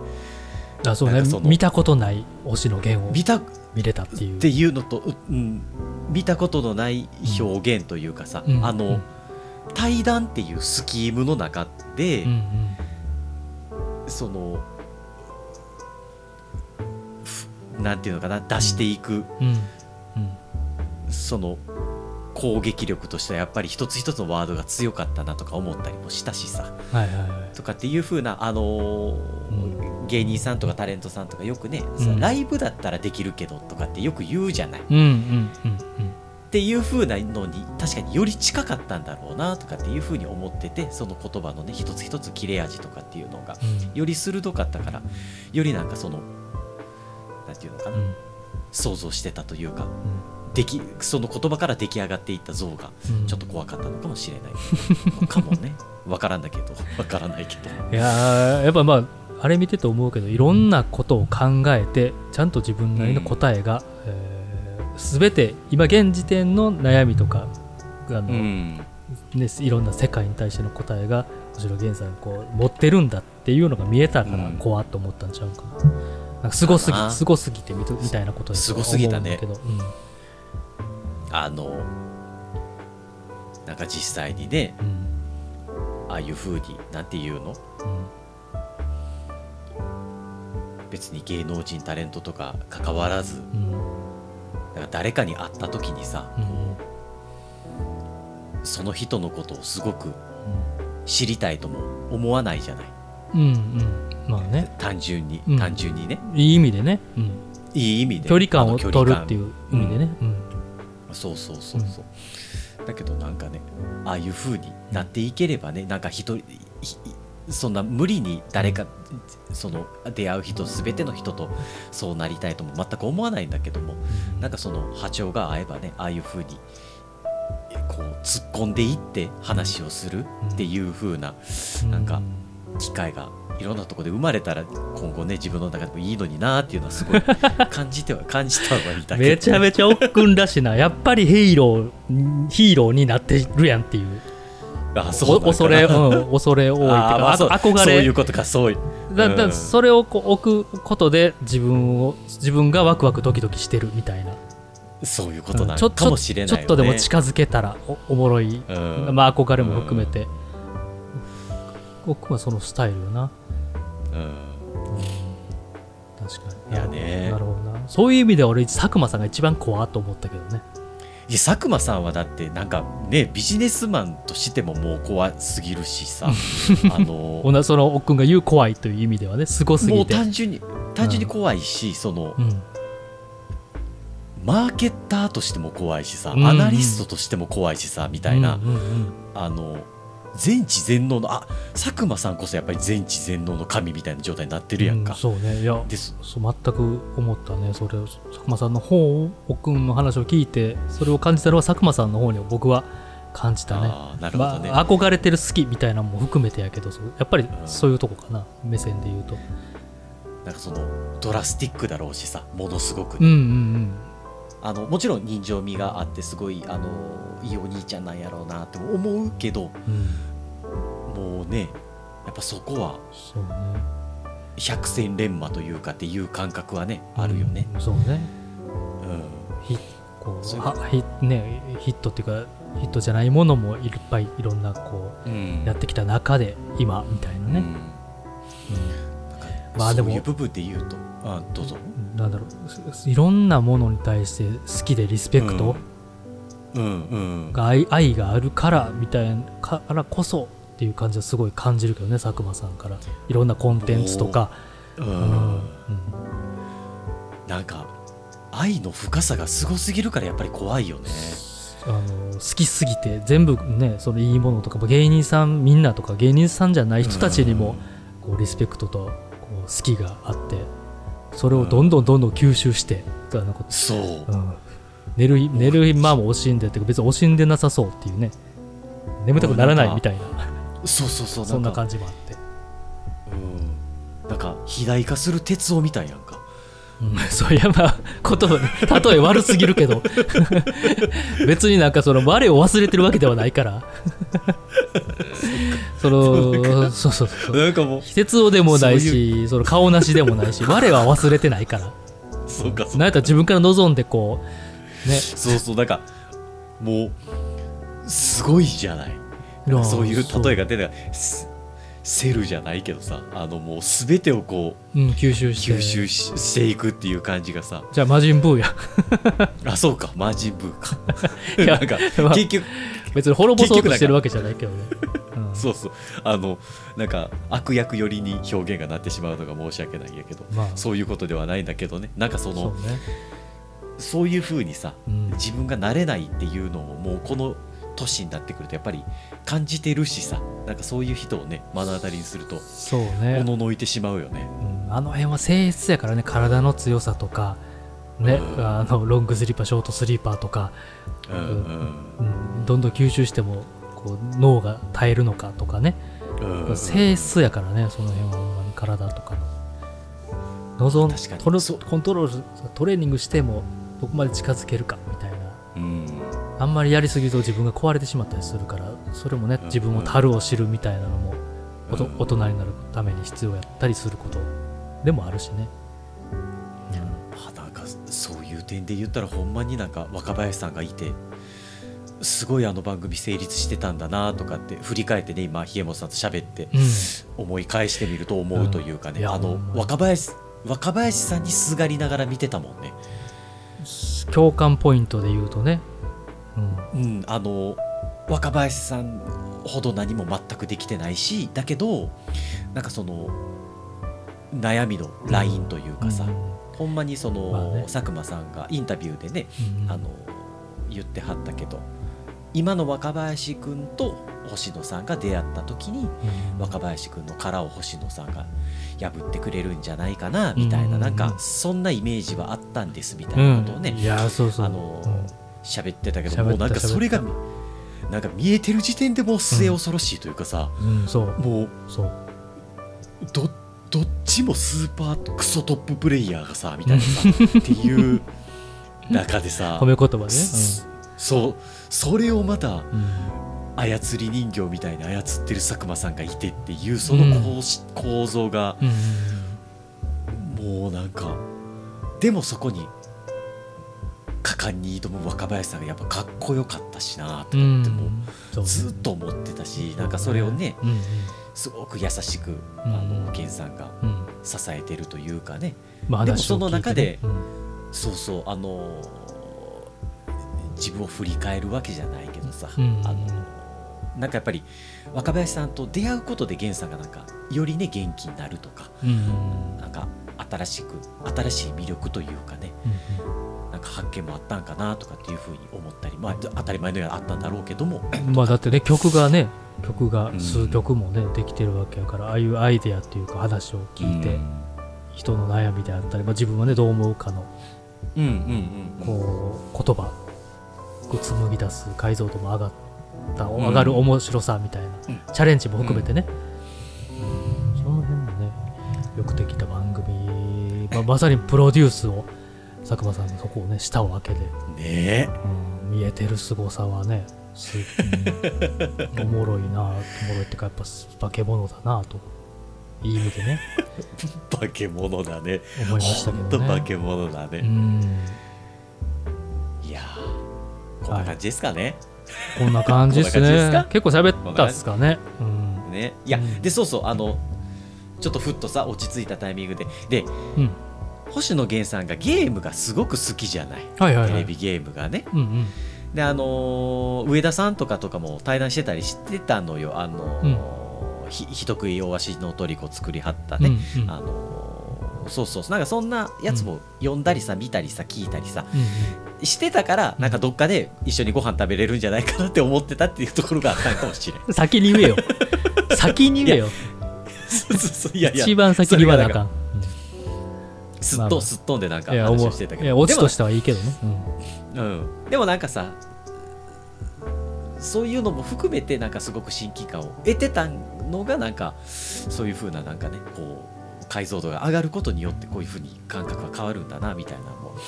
あそうね。見たことない推しの弦を見たっ見れたっていう。ていうのと、ううん、見たことのない表現というかさ、うん。あの、うん。対談っていうスキームの中で、うんうん。そのなんていうのかな出していく、その攻撃力としてはやっぱり一つ一つのワードが強かったなとか思ったりもしたしさ。とかっていう風なあのー芸人さんとかタレントさんとかよくね、ライブだったらできるけどとかってよく言うじゃない。っていう風なのに確かにより近かったんだろうなとかっていう風に思っててその言葉のね一つ一つ切れ味とかっていうのがうん。より鋭かったからよりなんかそのなんていうのかな、うん。想像してたというかできその言葉から出来上がっていった像がうん。ちょっと怖かったのかもしれない、かもね。わからんだけど わからないけど。いやーやっぱまああれ見てて思うけどいろんなことを考えてちゃんと自分なりの答えが、えー全て今現時点の悩みとかあの、うん。ね、いろんな世界に対しての答えがむしろ源さんこう持ってるんだっていうのが見えたからうん。怖っと思ったんちゃうかな。なんかすごすぎすごすぎてみとみたいなことすごすぎたね。思うん。あのなんか実際にねうん。うんああいう風になんていうの？うん。別に芸能人タレントとか関わらずうん。か誰かに会った時にさ、うん。その人のことをすごく知りたいとも思わないじゃないうんうん。まあね。単純に、うん。単純にね。いい意味でね、うん、いい意味で。距離感を取るっていう意味でね、うん。そうそうそうそう、だけどなんかねああいう風になっていければねなんか一人ひそんな無理に誰かその出会う人全ての人とそうなりたいとも全く思わないんだけどもなんかその波長が合えばねああいう風にこう突っ込んでいって話をするっていう風ななんか機会がいろんなところで生まれたら今後ね自分の中でもいいのになっていうのはすごい感じては感じたはいたけどめちゃめちゃ奥くんらしいな。やっぱりヒーローヒーローになってるやんっていう。あそう恐れ、うん、恐れ多いっていうか、まあ憧れ。そういうことかそういう。だだうん。それをこう置くことで自分を自分がワクワクドキドキしてるみたいな。そういうことなのかもしれないよ、ね、ちょっとでも近づけたらおおもろい、うん。まあ憧れも含めて、僕はそのスタイルよな。うん。確かに。いやね。なるほどな。そういう意味では俺佐久間さんが一番怖っと思ったけどね。いや佐久間さんはだってなんかねビジネスマンとしてももう怖すぎるしさ。あのその奥君が言う怖いという意味ではねすごすもうぎて単純に単純に怖いし、そのうん。マーケッターとしても怖いしさ、うん。うんアナリストとしても怖いしさみたいな、うんうんうん。あの全知全能のあ佐久間さんこそやっぱり全知全能の神みたいな状態になってるやんか、うんそうね。いやです。そう全く思ったね。それを佐久間さんの方を奥君の話を聞いてそれを感じたのは佐久間さんの方に僕は感じたね。なるほどね、まあ、憧れてる好きみたいなのも含めてやけどやっぱりそういうとこかな、目線で言うと。なんかそのドラスティックだろうしさものすごくね、うんうんあのもちろん人情味があってすごいあのいいお兄ちゃんなんやろうなって思うけどうんうんもうねやっぱそこは百戦錬磨というかっていう感覚はねあるよね、うんそうね。うん。ひここそう。ね、ヒットっていうかヒットじゃないものもいっぱいいろんなこうん。うやってきた中で今みたいなね、うん。うん。まあでもそういう部分で言うとあどうぞなんだろうすいろんなものに対して好きでリスペクトうん。うんが愛,、愛があるからみたいなからこそっていう感じはすごい感じるけどね佐久間さんから。いろんなコンテンツとか、ううん。んなんか愛の深さがすごすぎるからやっぱり怖いよね。あの好きすぎて全部ねそのいいものとか芸人さんみんなとか芸人さんじゃない人たちにもこうリスペクトとこう好きがあってそれをどんどんどんどん吸収して、あのこそう。うん、寝る寝る間も惜しんでって別に惜しんでなさそうっていうね。眠たくならないみたいな。そうそうそう。そんなか感じもあって、うん。なんか肥大化する鉄を見たんやんかうん、そういやまあ言葉で例え悪すぎるけど。別になんかその我を忘れてるわけではないから。そのそうそうそう。なんかもう非鉄をでもないそうしその顔なしでもないし我は忘れてないから。そうかそうなんやったら自分から望んでこうね。そうそうなんかもうすごいじゃない。そういう例えが出てセセルじゃないけどさあのもう全てをこううん、吸収して。吸収ししていくっていう感じがさ。じゃあ魔人ブーや。あそうか。マジブーか。なんかまあ結局別に滅ぼそうとしてるわけじゃないけどね、うん、そうそう。あのなんか悪役寄りに表現がなってしまうのが申し訳ないんやけどまあ。そういうことではないんだけどね。なんかそのそうね、いうふうにさうん、自分がなれないっていうのをもうこの年になってくるとやっぱり感じてるしさなんかそういう人をね目の当たりにするとそうね。おののいてしまうよね。うん。あの辺は性質やからね体の強さとかね、うん。あのロングスリーパーショートスリーパーとか、うんうん。うん、どんどん吸収してもこう脳が耐えるのかとかね、うん性質やからねその辺はほんまに体とかの望んトコントロールトレーニングしてもどこまで近づけるかみたいな。うんあんまりやりすぎると自分が壊れてしまったりするからそれもねうん自分も樽を知るみたいなのも大人になるために必要やったりすることでもあるしね、あなんかそういう点で言ったらほんまになんか若林さんがいてすごいあの番組成立してたんだなとかって振り返ってね今檜本さんと喋ってうん。思い返してみると思うというかね、あの若林若林さんにすがりながら見てたもんね。共感ポイントで言うとね、うん。うん、あの若林さんほど何も全くできてないしだけどなんかその悩みのラインというかさ、うん。ほんまにその、まあね。佐久間さんがインタビューでね、うんあの言ってはったけど今の若林君と星野さんが出会った時にうん若林君の殻を星野さんが破ってくれるんじゃないかなみたいな、うんなんかそんなイメージはあったんですみたいなことをね、あのうん喋ってたけどもうなんかそれが喋なんか見えてる時点でもう末恐ろしいというかさ、うん、そう。もうそう。どどっちもスーパークソトッププレイヤーがさみたいなさ っていう中でさ褒め言葉ね、すそう。それをまたうん。うん操り人形みたいに操ってる佐久間さんがいてっていうその構,、構造がうんうん。もうなんかでもそこに果敢に挑む若林さんがやっぱかっこよかったしなとかってうん。もずっと思ってたしなんかそれをねすごく優しくあうん。のうん源さんがうん。支えてるというかね。まあでもその中でうん。そうそうあの自分を振り返るわけじゃないけどさ、うん。あのなんかやっぱり若林さんと出会うことで源さんがなんかよりね元気になるとかなんか新しく新しい魅力というかね。うんなんか発見もあったんかなとかっていうふうに思ったりまあ当たり前のようにあったんだろうけども。うん。まあだってね曲がね曲がうん。数曲もね、できてるわけやからああいうアイデアっていうか話を聞いて、人の悩みであったり、まあ、自分はねどう思うかのうんうんうんうん。こう言葉を紡ぎ出す解像度も上がったん。上がる面白さみたいな、うん。チャレンジも含めてね、うん。その辺もねよくできた番組、まあ、まさにプロデュースを佐久間さんのそこをね舌を開けて、ねえ。うん見えてる凄さはねす、うんおもろいなおもろいってかやっぱ化け物だなといい意味でね。化け物だね。思いましたけどね。と化け物だね、うん。いやーこんな感じですかね、こんな感じですこんな感じですか？ね結構喋ったっすかね。うん。ね。いや、うん。でそうそうあのちょっとふっとさ落ち着いたタイミングで。でうん星野源さんがゲームがすごく好きじゃない、はいはいはい。テレビゲームがね。うんうん。であのー上田さんとかとかも対談してたりしてたのよ。あのーひ人食い大足のトリコ作りはったね、うんうん。あのーそうそう。なんかそんなやつも読んだりさ見たりさ聞いたりさ。うんうん。してたからなんかどっかで一緒にご飯食べれるんじゃないかなって思ってたっていうところがあったんかもしれん。先に言えよ。先に言えよ。そうそうそう。いやいや。一番先に言わなあかんすっとすっ飛んでなんか話をしてたけど。いやオチでもとしてはいいけどね。うん、でもなんかさそういうのも含めてなんかすごく親近感を得てたのがなんかそういう風ななんかねこう解像度が上がることによってこういう風に感覚が変わるんだなみたいなのも思っ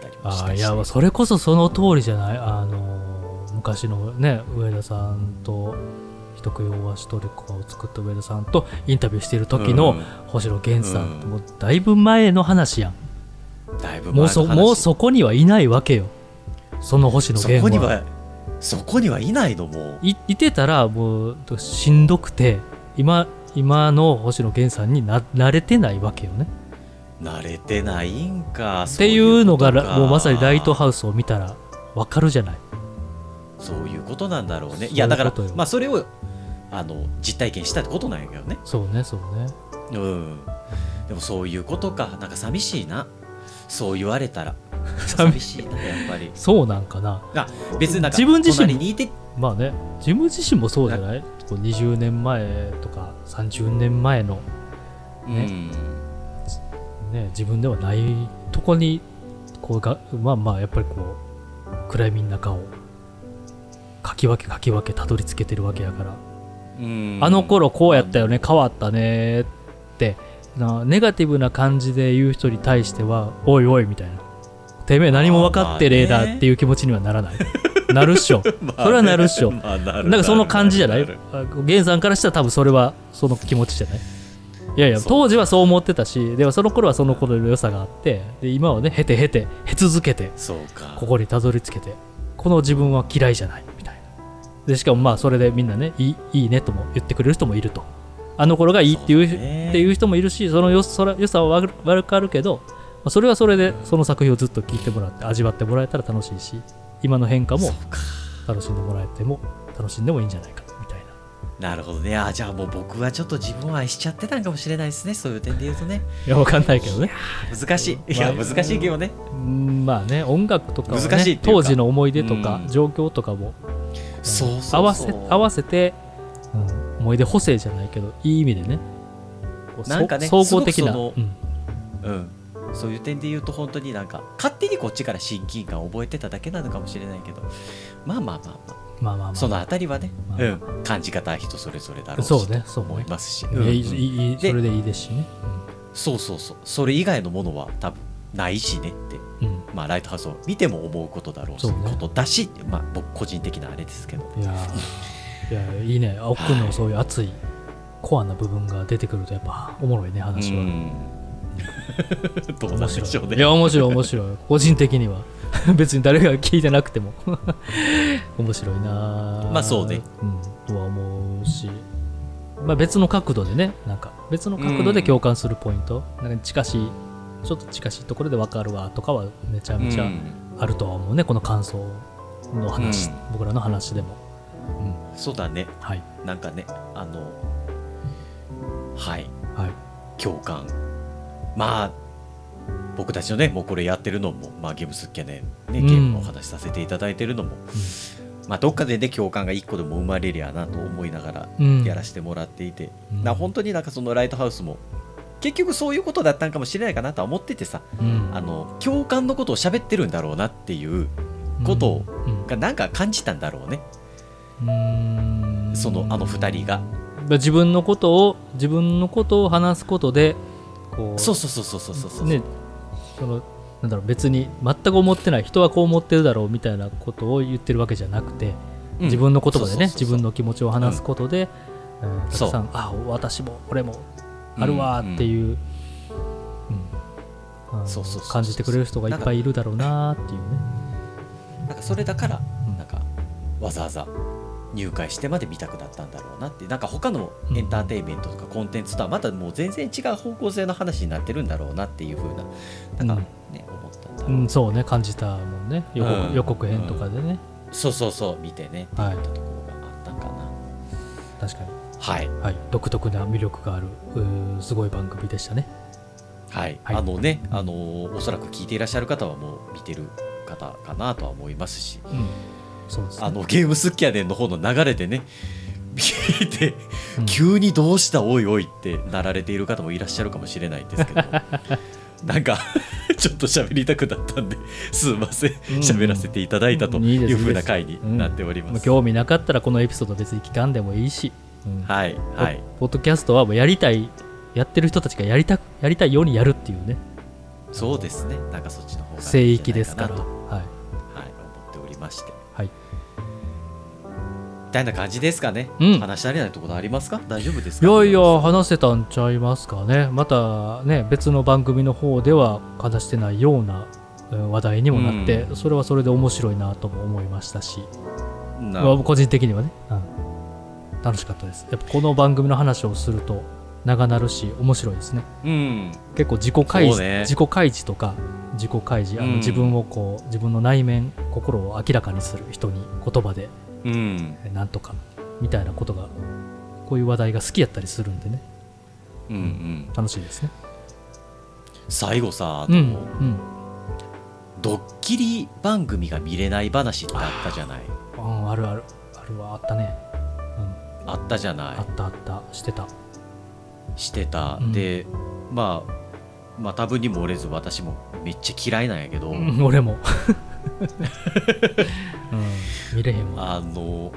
たりもしいやそれこそその通りじゃない？あの昔のね上田さんと人食い大足トリコを作った上田さんとインタビューしている時の星野源さんうんもうだいぶ前の話やん。うんだいぶ前もうそもうそこにはいないわけよ。その星野そ源は。こにはそこにはいないのもう。いいてたらもうしんどくて今今の星野源さんにな慣れてないわけよね。慣れてないんかっていうのがもうまさにライトハウスを見たらわかるじゃない。そういうことなんだろうね。いやだからまあそれをあの実体験したってことなんやけどね。そうねそうね。うん。でもそういうことか。なんか寂しいな。そう言われたら。寂 寂しいなやっぱり。そうなんかな。あ別になんか自分自身隣にいて。まあね自分自身もそうじゃない？こう20年前とか30年前の、ね。うん。ね、自分ではないとこにこうがまあまあやっぱりこう暗闇の中をかき分けかき分けたどり着けてるわけやから、うんあの頃こうやったよね変わったねって。なネガティブな感じで言う人に対してはおいおいみたいな。てめえ何も分かってねえなっていう気持ちにはならない、なるっしょ。それはなるっしょ。まあなるなんかその感じじゃない？源さんからしたら多分それはその気持ちじゃない？いやいや当時はそう思ってたしでもその頃はその頃の良さがあってで今はねへてへてへ続けてここにたどり着けてこの自分は嫌いじゃないでしかもまあそれでみんなねいいいいねとも言ってくれる人もいると。あの頃がいいっていうっていう人もいるしその良そら良さは悪悪くあるけど、まあそれはそれでその作品をずっと聞いてもらって味わってもらえたら楽しいし今の変化も楽しんでもらえても楽しんでもいいんじゃないかみたいな。なるほどね。あじゃあもう僕はちょっと自分を愛しちゃってたんかもしれないですねそういう点で言うとね。いやわかんないけどね。難しい。いやまあ難しいけどね。うんまあね音楽とかは、ね、難しい当時の思い出とかうん。状況とかも、そう合わせ合わせて、うん、思い出補正じゃないけどいい意味でね。なんかね総合的な、うん。うん。そういう点で言うと本当になんか勝手にこっちから親近感を覚えてただけなのかもしれないけど。まあまあまあまあ。まあまあまあ。そのあたりはね、まあ。うん、感じ方は人それぞれだろうしそうねそう思いますし、いうん。それでいいですしね、そうそうそう。それ以外のものは多分ないしねって。うんうんまあライトハウスを見ても思うことだろうしね。ことだしまあ僕個人的なあれですけど。いやーいやいいね。奥のそういう熱いコアな部分が出てくるとやっぱおもろいね話は、うん。どうなんでしょうね。い。や面白い面白い。個人的には。別に誰が聞いてなくても。面白いなまあそうね。うん。とは思うし。まあ別の角度でねなんか別の角度で共感するポイント、なんか近しいちょっと近しいところで分かるわとかはめちゃめちゃうん。あるとは思うね、この感想の話、うん。僕らの話でも、うん、そうだね。はい。なんかねあのはい。はい。共感。まあ僕たちのねもうこれやってるのも、まあ、ゲームスキャネねうん。ゲームのお話しさせていただいてるのも、まあ、どっかでね共感が一個でも生まれりゃなと思いながらうん。やらせてもらっていて、うん。な本当になんかそのライトハウスも結局そういうことだったんかもしれないかなとは思っててさうん。あの共感のことを喋ってるんだろうなっていうことがなんか感じたんだろうね。うん。そのあの二人が。自分のことを自分のことを話すことでこうそうそうそうそうそうそうそう、ねそのなんだろう別に全く思ってない人はこう思ってるだろうみたいなことを言ってるわけじゃなくて、うん。自分の言葉でね自分の気持ちを話すことで、うんたくそう。さんあ私も俺もあるわーっていう、そうそう感じてくれる人がいっぱいいるだろうなーっていうね。なんかそれだからうん。なんかわざわざ入会してまで見たくなったんだろうなって。なんか他のエンターテインメントとかコンテンツとはまたもう全然違う方向性の話になってるんだろうなっていう風ななんかね、思ったんだろう、うん、そうね感じたもんね。予告,、うん。予告編とかでね、そうそうそう見てね。ってはい言ったところがあったかな。確かにはい。はい。独特な魅力があるうーすごい番組でしたね。はい、はい。あのねあのおそらく聞いていらっしゃる方はもう見てる方かなとは思いますし。うん。そうですね。あのゲームスッキャネンの方の流れでね 見てうん。急にどうしたおいおいってなられている方もいらっしゃるかもしれないんですけど。なんか ちょっと喋りたくなったんですいません。喋らせていただいたというふうな回になっておりまあます。興味なかったらこのエピソード別に聞かんでもいいし、うん。はいはい。ポッドキャストはもうやりたいやってる人たちがやりたくやりたいようにやるっていうね。そうですね。なんかそっちの方が聖域ですから。はい。はい、思っておりまして。はい。みたいな感じですかね、うん。話し足りないところありますか？大丈夫ですか？いやいや話せたんちゃいますかね。またね別の番組の方では話してないようなえー話題にもなって、それはそれで面白いなとも思いましたし、なまあ個人的にはね、うん楽しかったです。やっぱこの番組の話をすると長なるし面白いですね。うん。結構自己開示、ね。自己開示とか自己開示あの、うん。自分をこう自分の内面心を明らかにする人に言葉でうん。えなんとかみたいなことがこういう話題が好きやったりするんでね。うんうん。楽しいですね。最後さあの、うんうん。ドッキリ番組が見れない話ってあったじゃない。うんあるある。あるわ。あったね、うん、あったじゃない。あったあった。してた。してた、うん。でまあまあ多分にも折れず私もめっちゃ嫌いなんやけど、うん 俺も、うん、見れへんわ。あの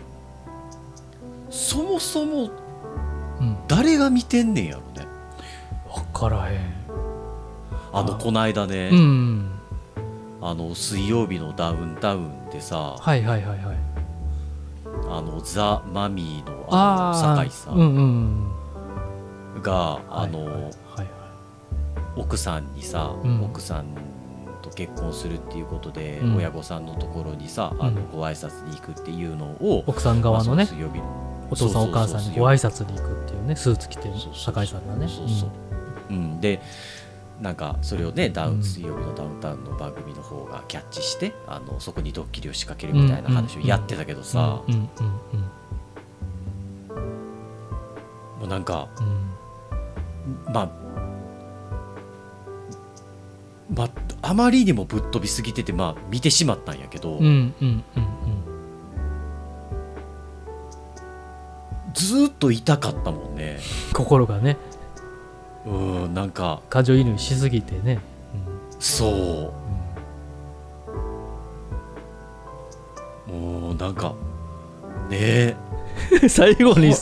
そもそもうん。誰が見てんねんやろね。分からへん。あのあこないだね、うん。あの水曜日のダウンタウンでさはいはいはいはいあのザ・マミーのあの酒井さうんうんうん。があの、はいはいはい奥さんにさ、うん。奥さんと結婚するっていうことで、うん。親御さんのところにさ、あのうん。ご挨拶に行くっていうのを、奥さん側のねまあお父さんお母さんにご挨拶に行くっていうねスーツ着てそうそう酒井さんがね。そうそう、うん。でなんかそれをねダウン、うん水曜日のダウンタウンの番組の方がキャッチしてあのそこにドッキリを仕掛けるみたいな話をやってたけどさ、もうなんかうん。まあまああまりにもぶっ飛びすぎててまあ見てしまったんやけど、ずーっと痛かったもんね。心がねうんなんか感情移入しすぎてね、そう。もうなんかねえ。う ん最後に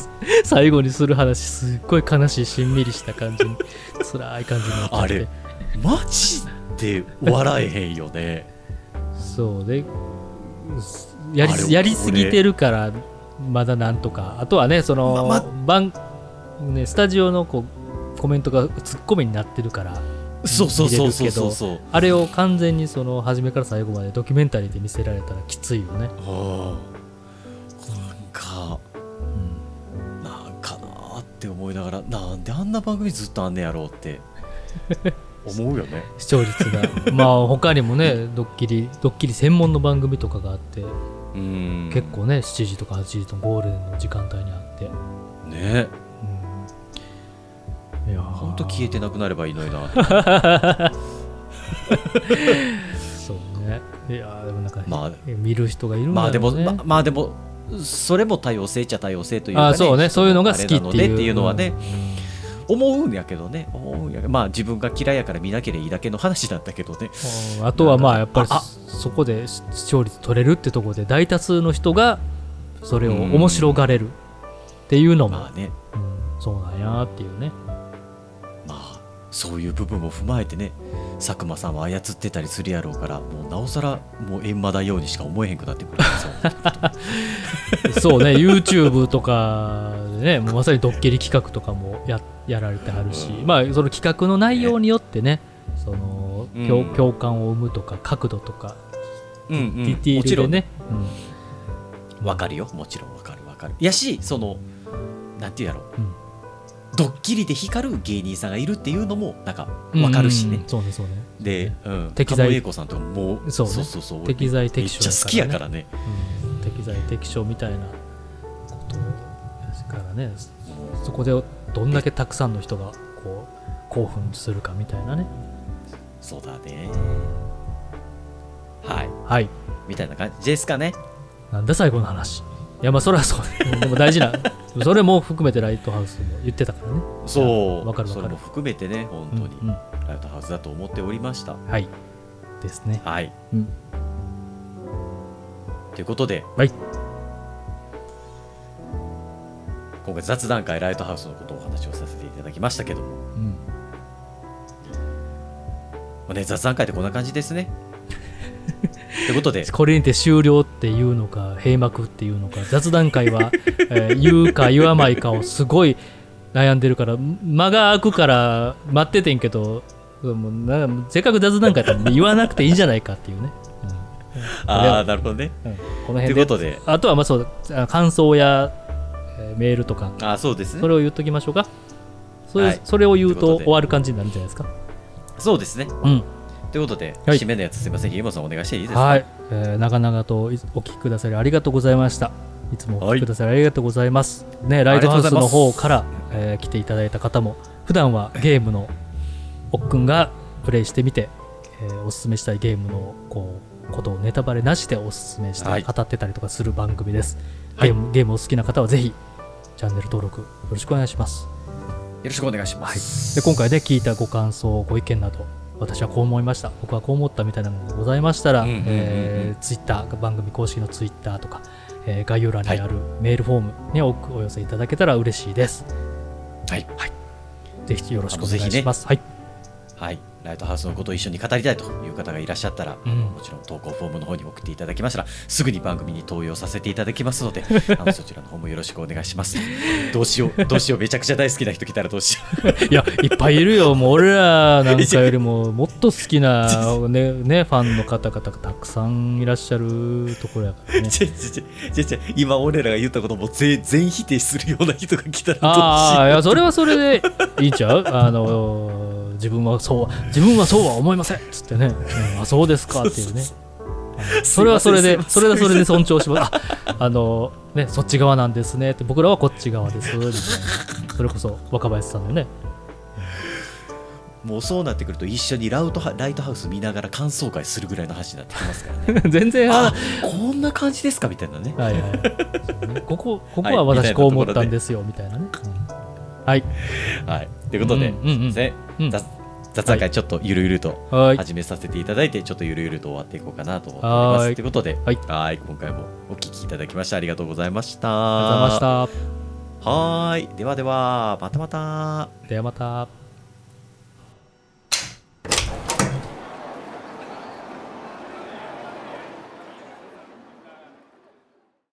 最後にする話すっごい悲しいしんみりした感じに 辛い感じになっちゃって。あれマジで笑えへんよね。そうでやりやりすぎてるからまだなんとか。あとはねその、まま番ね、スタジオのこうコメントがツッコミになってるからそうそうそうそうそう。そうあれを完全にその初めから最後までドキュメンタリーで見せられたらきついよね、ああ。なんかなんかなーって思いながらなんであんな番組ずっとあんねやろうって 思うよね。視聴率が。まあ他にもねドッキリドッキリ専門の番組とかがあって、うん。結構ね7時とか8時とゴールデンの時間帯にあって、ねうん、いやほんと消えてなくなればいいのにな。そうね。いやでもなんか、まあ見る人がいるんだろうね。まあでもままあでもそれも多様性っちゃ多様性というか、ね、あそうね。そういうのが好きっていう。ていうのはね、うん。思うんやけどね。思うんやけど。まあ自分が嫌いやから見なければいいだけの話なんだけどね。うん。あとはまあやっぱりそこで視聴率取れるってところで大多数の人がそれを面白がれるっていうのも、まあね。うん。そうなんやっていうね。まあそういう部分も踏まえてね佐久間さんは操ってたりするやろうからもうなおさらもう閻魔だようにしか思えへんくなってくるそうね YouTube とかでねもうまさにドッキリ企画とかもややられてはるし、うん。まあその企画の内容によってねその共うん。共感を生むとか角度とかうんうん。ディティールでね。わかるよ。もちろんわかるわかる。やしそのなんていうやろうんドッキリで光る芸人さんがいるっていうのもなんかうん。わかるしね。うん、そうねそうね。で、うん、適材狩野英孝さんとかもうそうね。そうそうそう。俺適材適所めっちゃ好きやからね。うん。適材適所みたいなことですからね。そこでどんだけたくさんの人がこう興奮するかみたいなね。そうだね。はい。はい。みたいな感じですかね。なんだ最後の話いやまあそれはそう でも大事な。それも含めてライトハウスも言ってたからね。そう。わかるわかる。それも含めてね本当に、うんうん。ライトハウスだと思っておりました。はい。ですね。はい。うん。ということではい。今回雑談会ライトハウスのことをお話をさせていただきましたけども、うん。まあね、雑談会ってこんな感じですねということで。これにて終了っていうのか閉幕っていうのか雑談会は、えー言うか言わないかをすごい悩んでるから間が空くから待っててんけどもうなせっかく雑談会だったら言わなくていいんじゃないかっていうね、ああなるほどね。うん。うんこのとい辺で。うことで。あとはまあそうあ感想や、えーメールとか。ああそうですね。それを言っときましょうか。それ,、はい。それを言うと終わる感じになるんじゃないですか。そうですね。うんということで、はい。締めのやつすみません。ひげもさんお願いしていいですか？はい、えー長々とお聞きくださりありがとうございました。いつもお聞きくださりありがとうございます。ね、ライトハウスの方から、えー来ていただいた方も、普段はゲームのおっくんがプレイしてみて、えーおすすめしたいゲームのこうことをネタバレなしでおすすめしてはい。語ってたりとかする番組です。はい。ゲームゲームお好きな方はぜひチャンネル登録よろしくお願いします。よろしくお願いします、で今回で聞いたご感想、ご意見など、私はこう思いました、僕はこう思ったみたいなのがございましたら、うんうんうんうん。えツイッター、番組公式のツイッターとか、えー概要欄にあるメールフォームにおお寄せいただけたら嬉しいです。はい、ぜひよろしくお願いします。はい、はい、ライトハウスのことを一緒に語りたいという方がいらっしゃったら、うん。もちろん投稿フォームの方に送っていただきましたらすぐに番組に登用させていただきますので あのそちらの方もよろしくお願いします。どうしようどうしようめちゃくちゃ大好きな人来たらどうしよいや、いっぱいいるよ、もう俺らなんかよりももっと好きな、ねね、ファンの方々がたくさんいらっしゃるところやからうね。今俺らが言ったことも全 全否定するような人が来たらどうしよう。ああ、いや、それはそれでいいんちゃう？あの自分はそうは、自分はそうは思いません。っつってね、うん。あ、そうですかっていうね。それはそれで、それはそれで尊重します。あ、あのね、そっち側なんですね。って、僕らはこっち側です。みたいな。それこそ若林さんのね。もうそうなってくると一緒にラウトハライトハウス見ながら感想会するぐらいの話になってきますからね。全然、ああこんな感じですか？みたいなね。はいはい。ここ、ここはいは私こう思ったんですよ、みたいなね。うん。はい。はい。ということで、うんうんうん。雑雑談会ちょっとゆるゆるとはい。始めさせていただいて、ちょっとゆるゆると終わっていこうかなと思っております。はいということで、はいはい今回もお聞きいただきましてありがとうございました。ありがとうございました。はーい。ではでは、またまた。ではまた。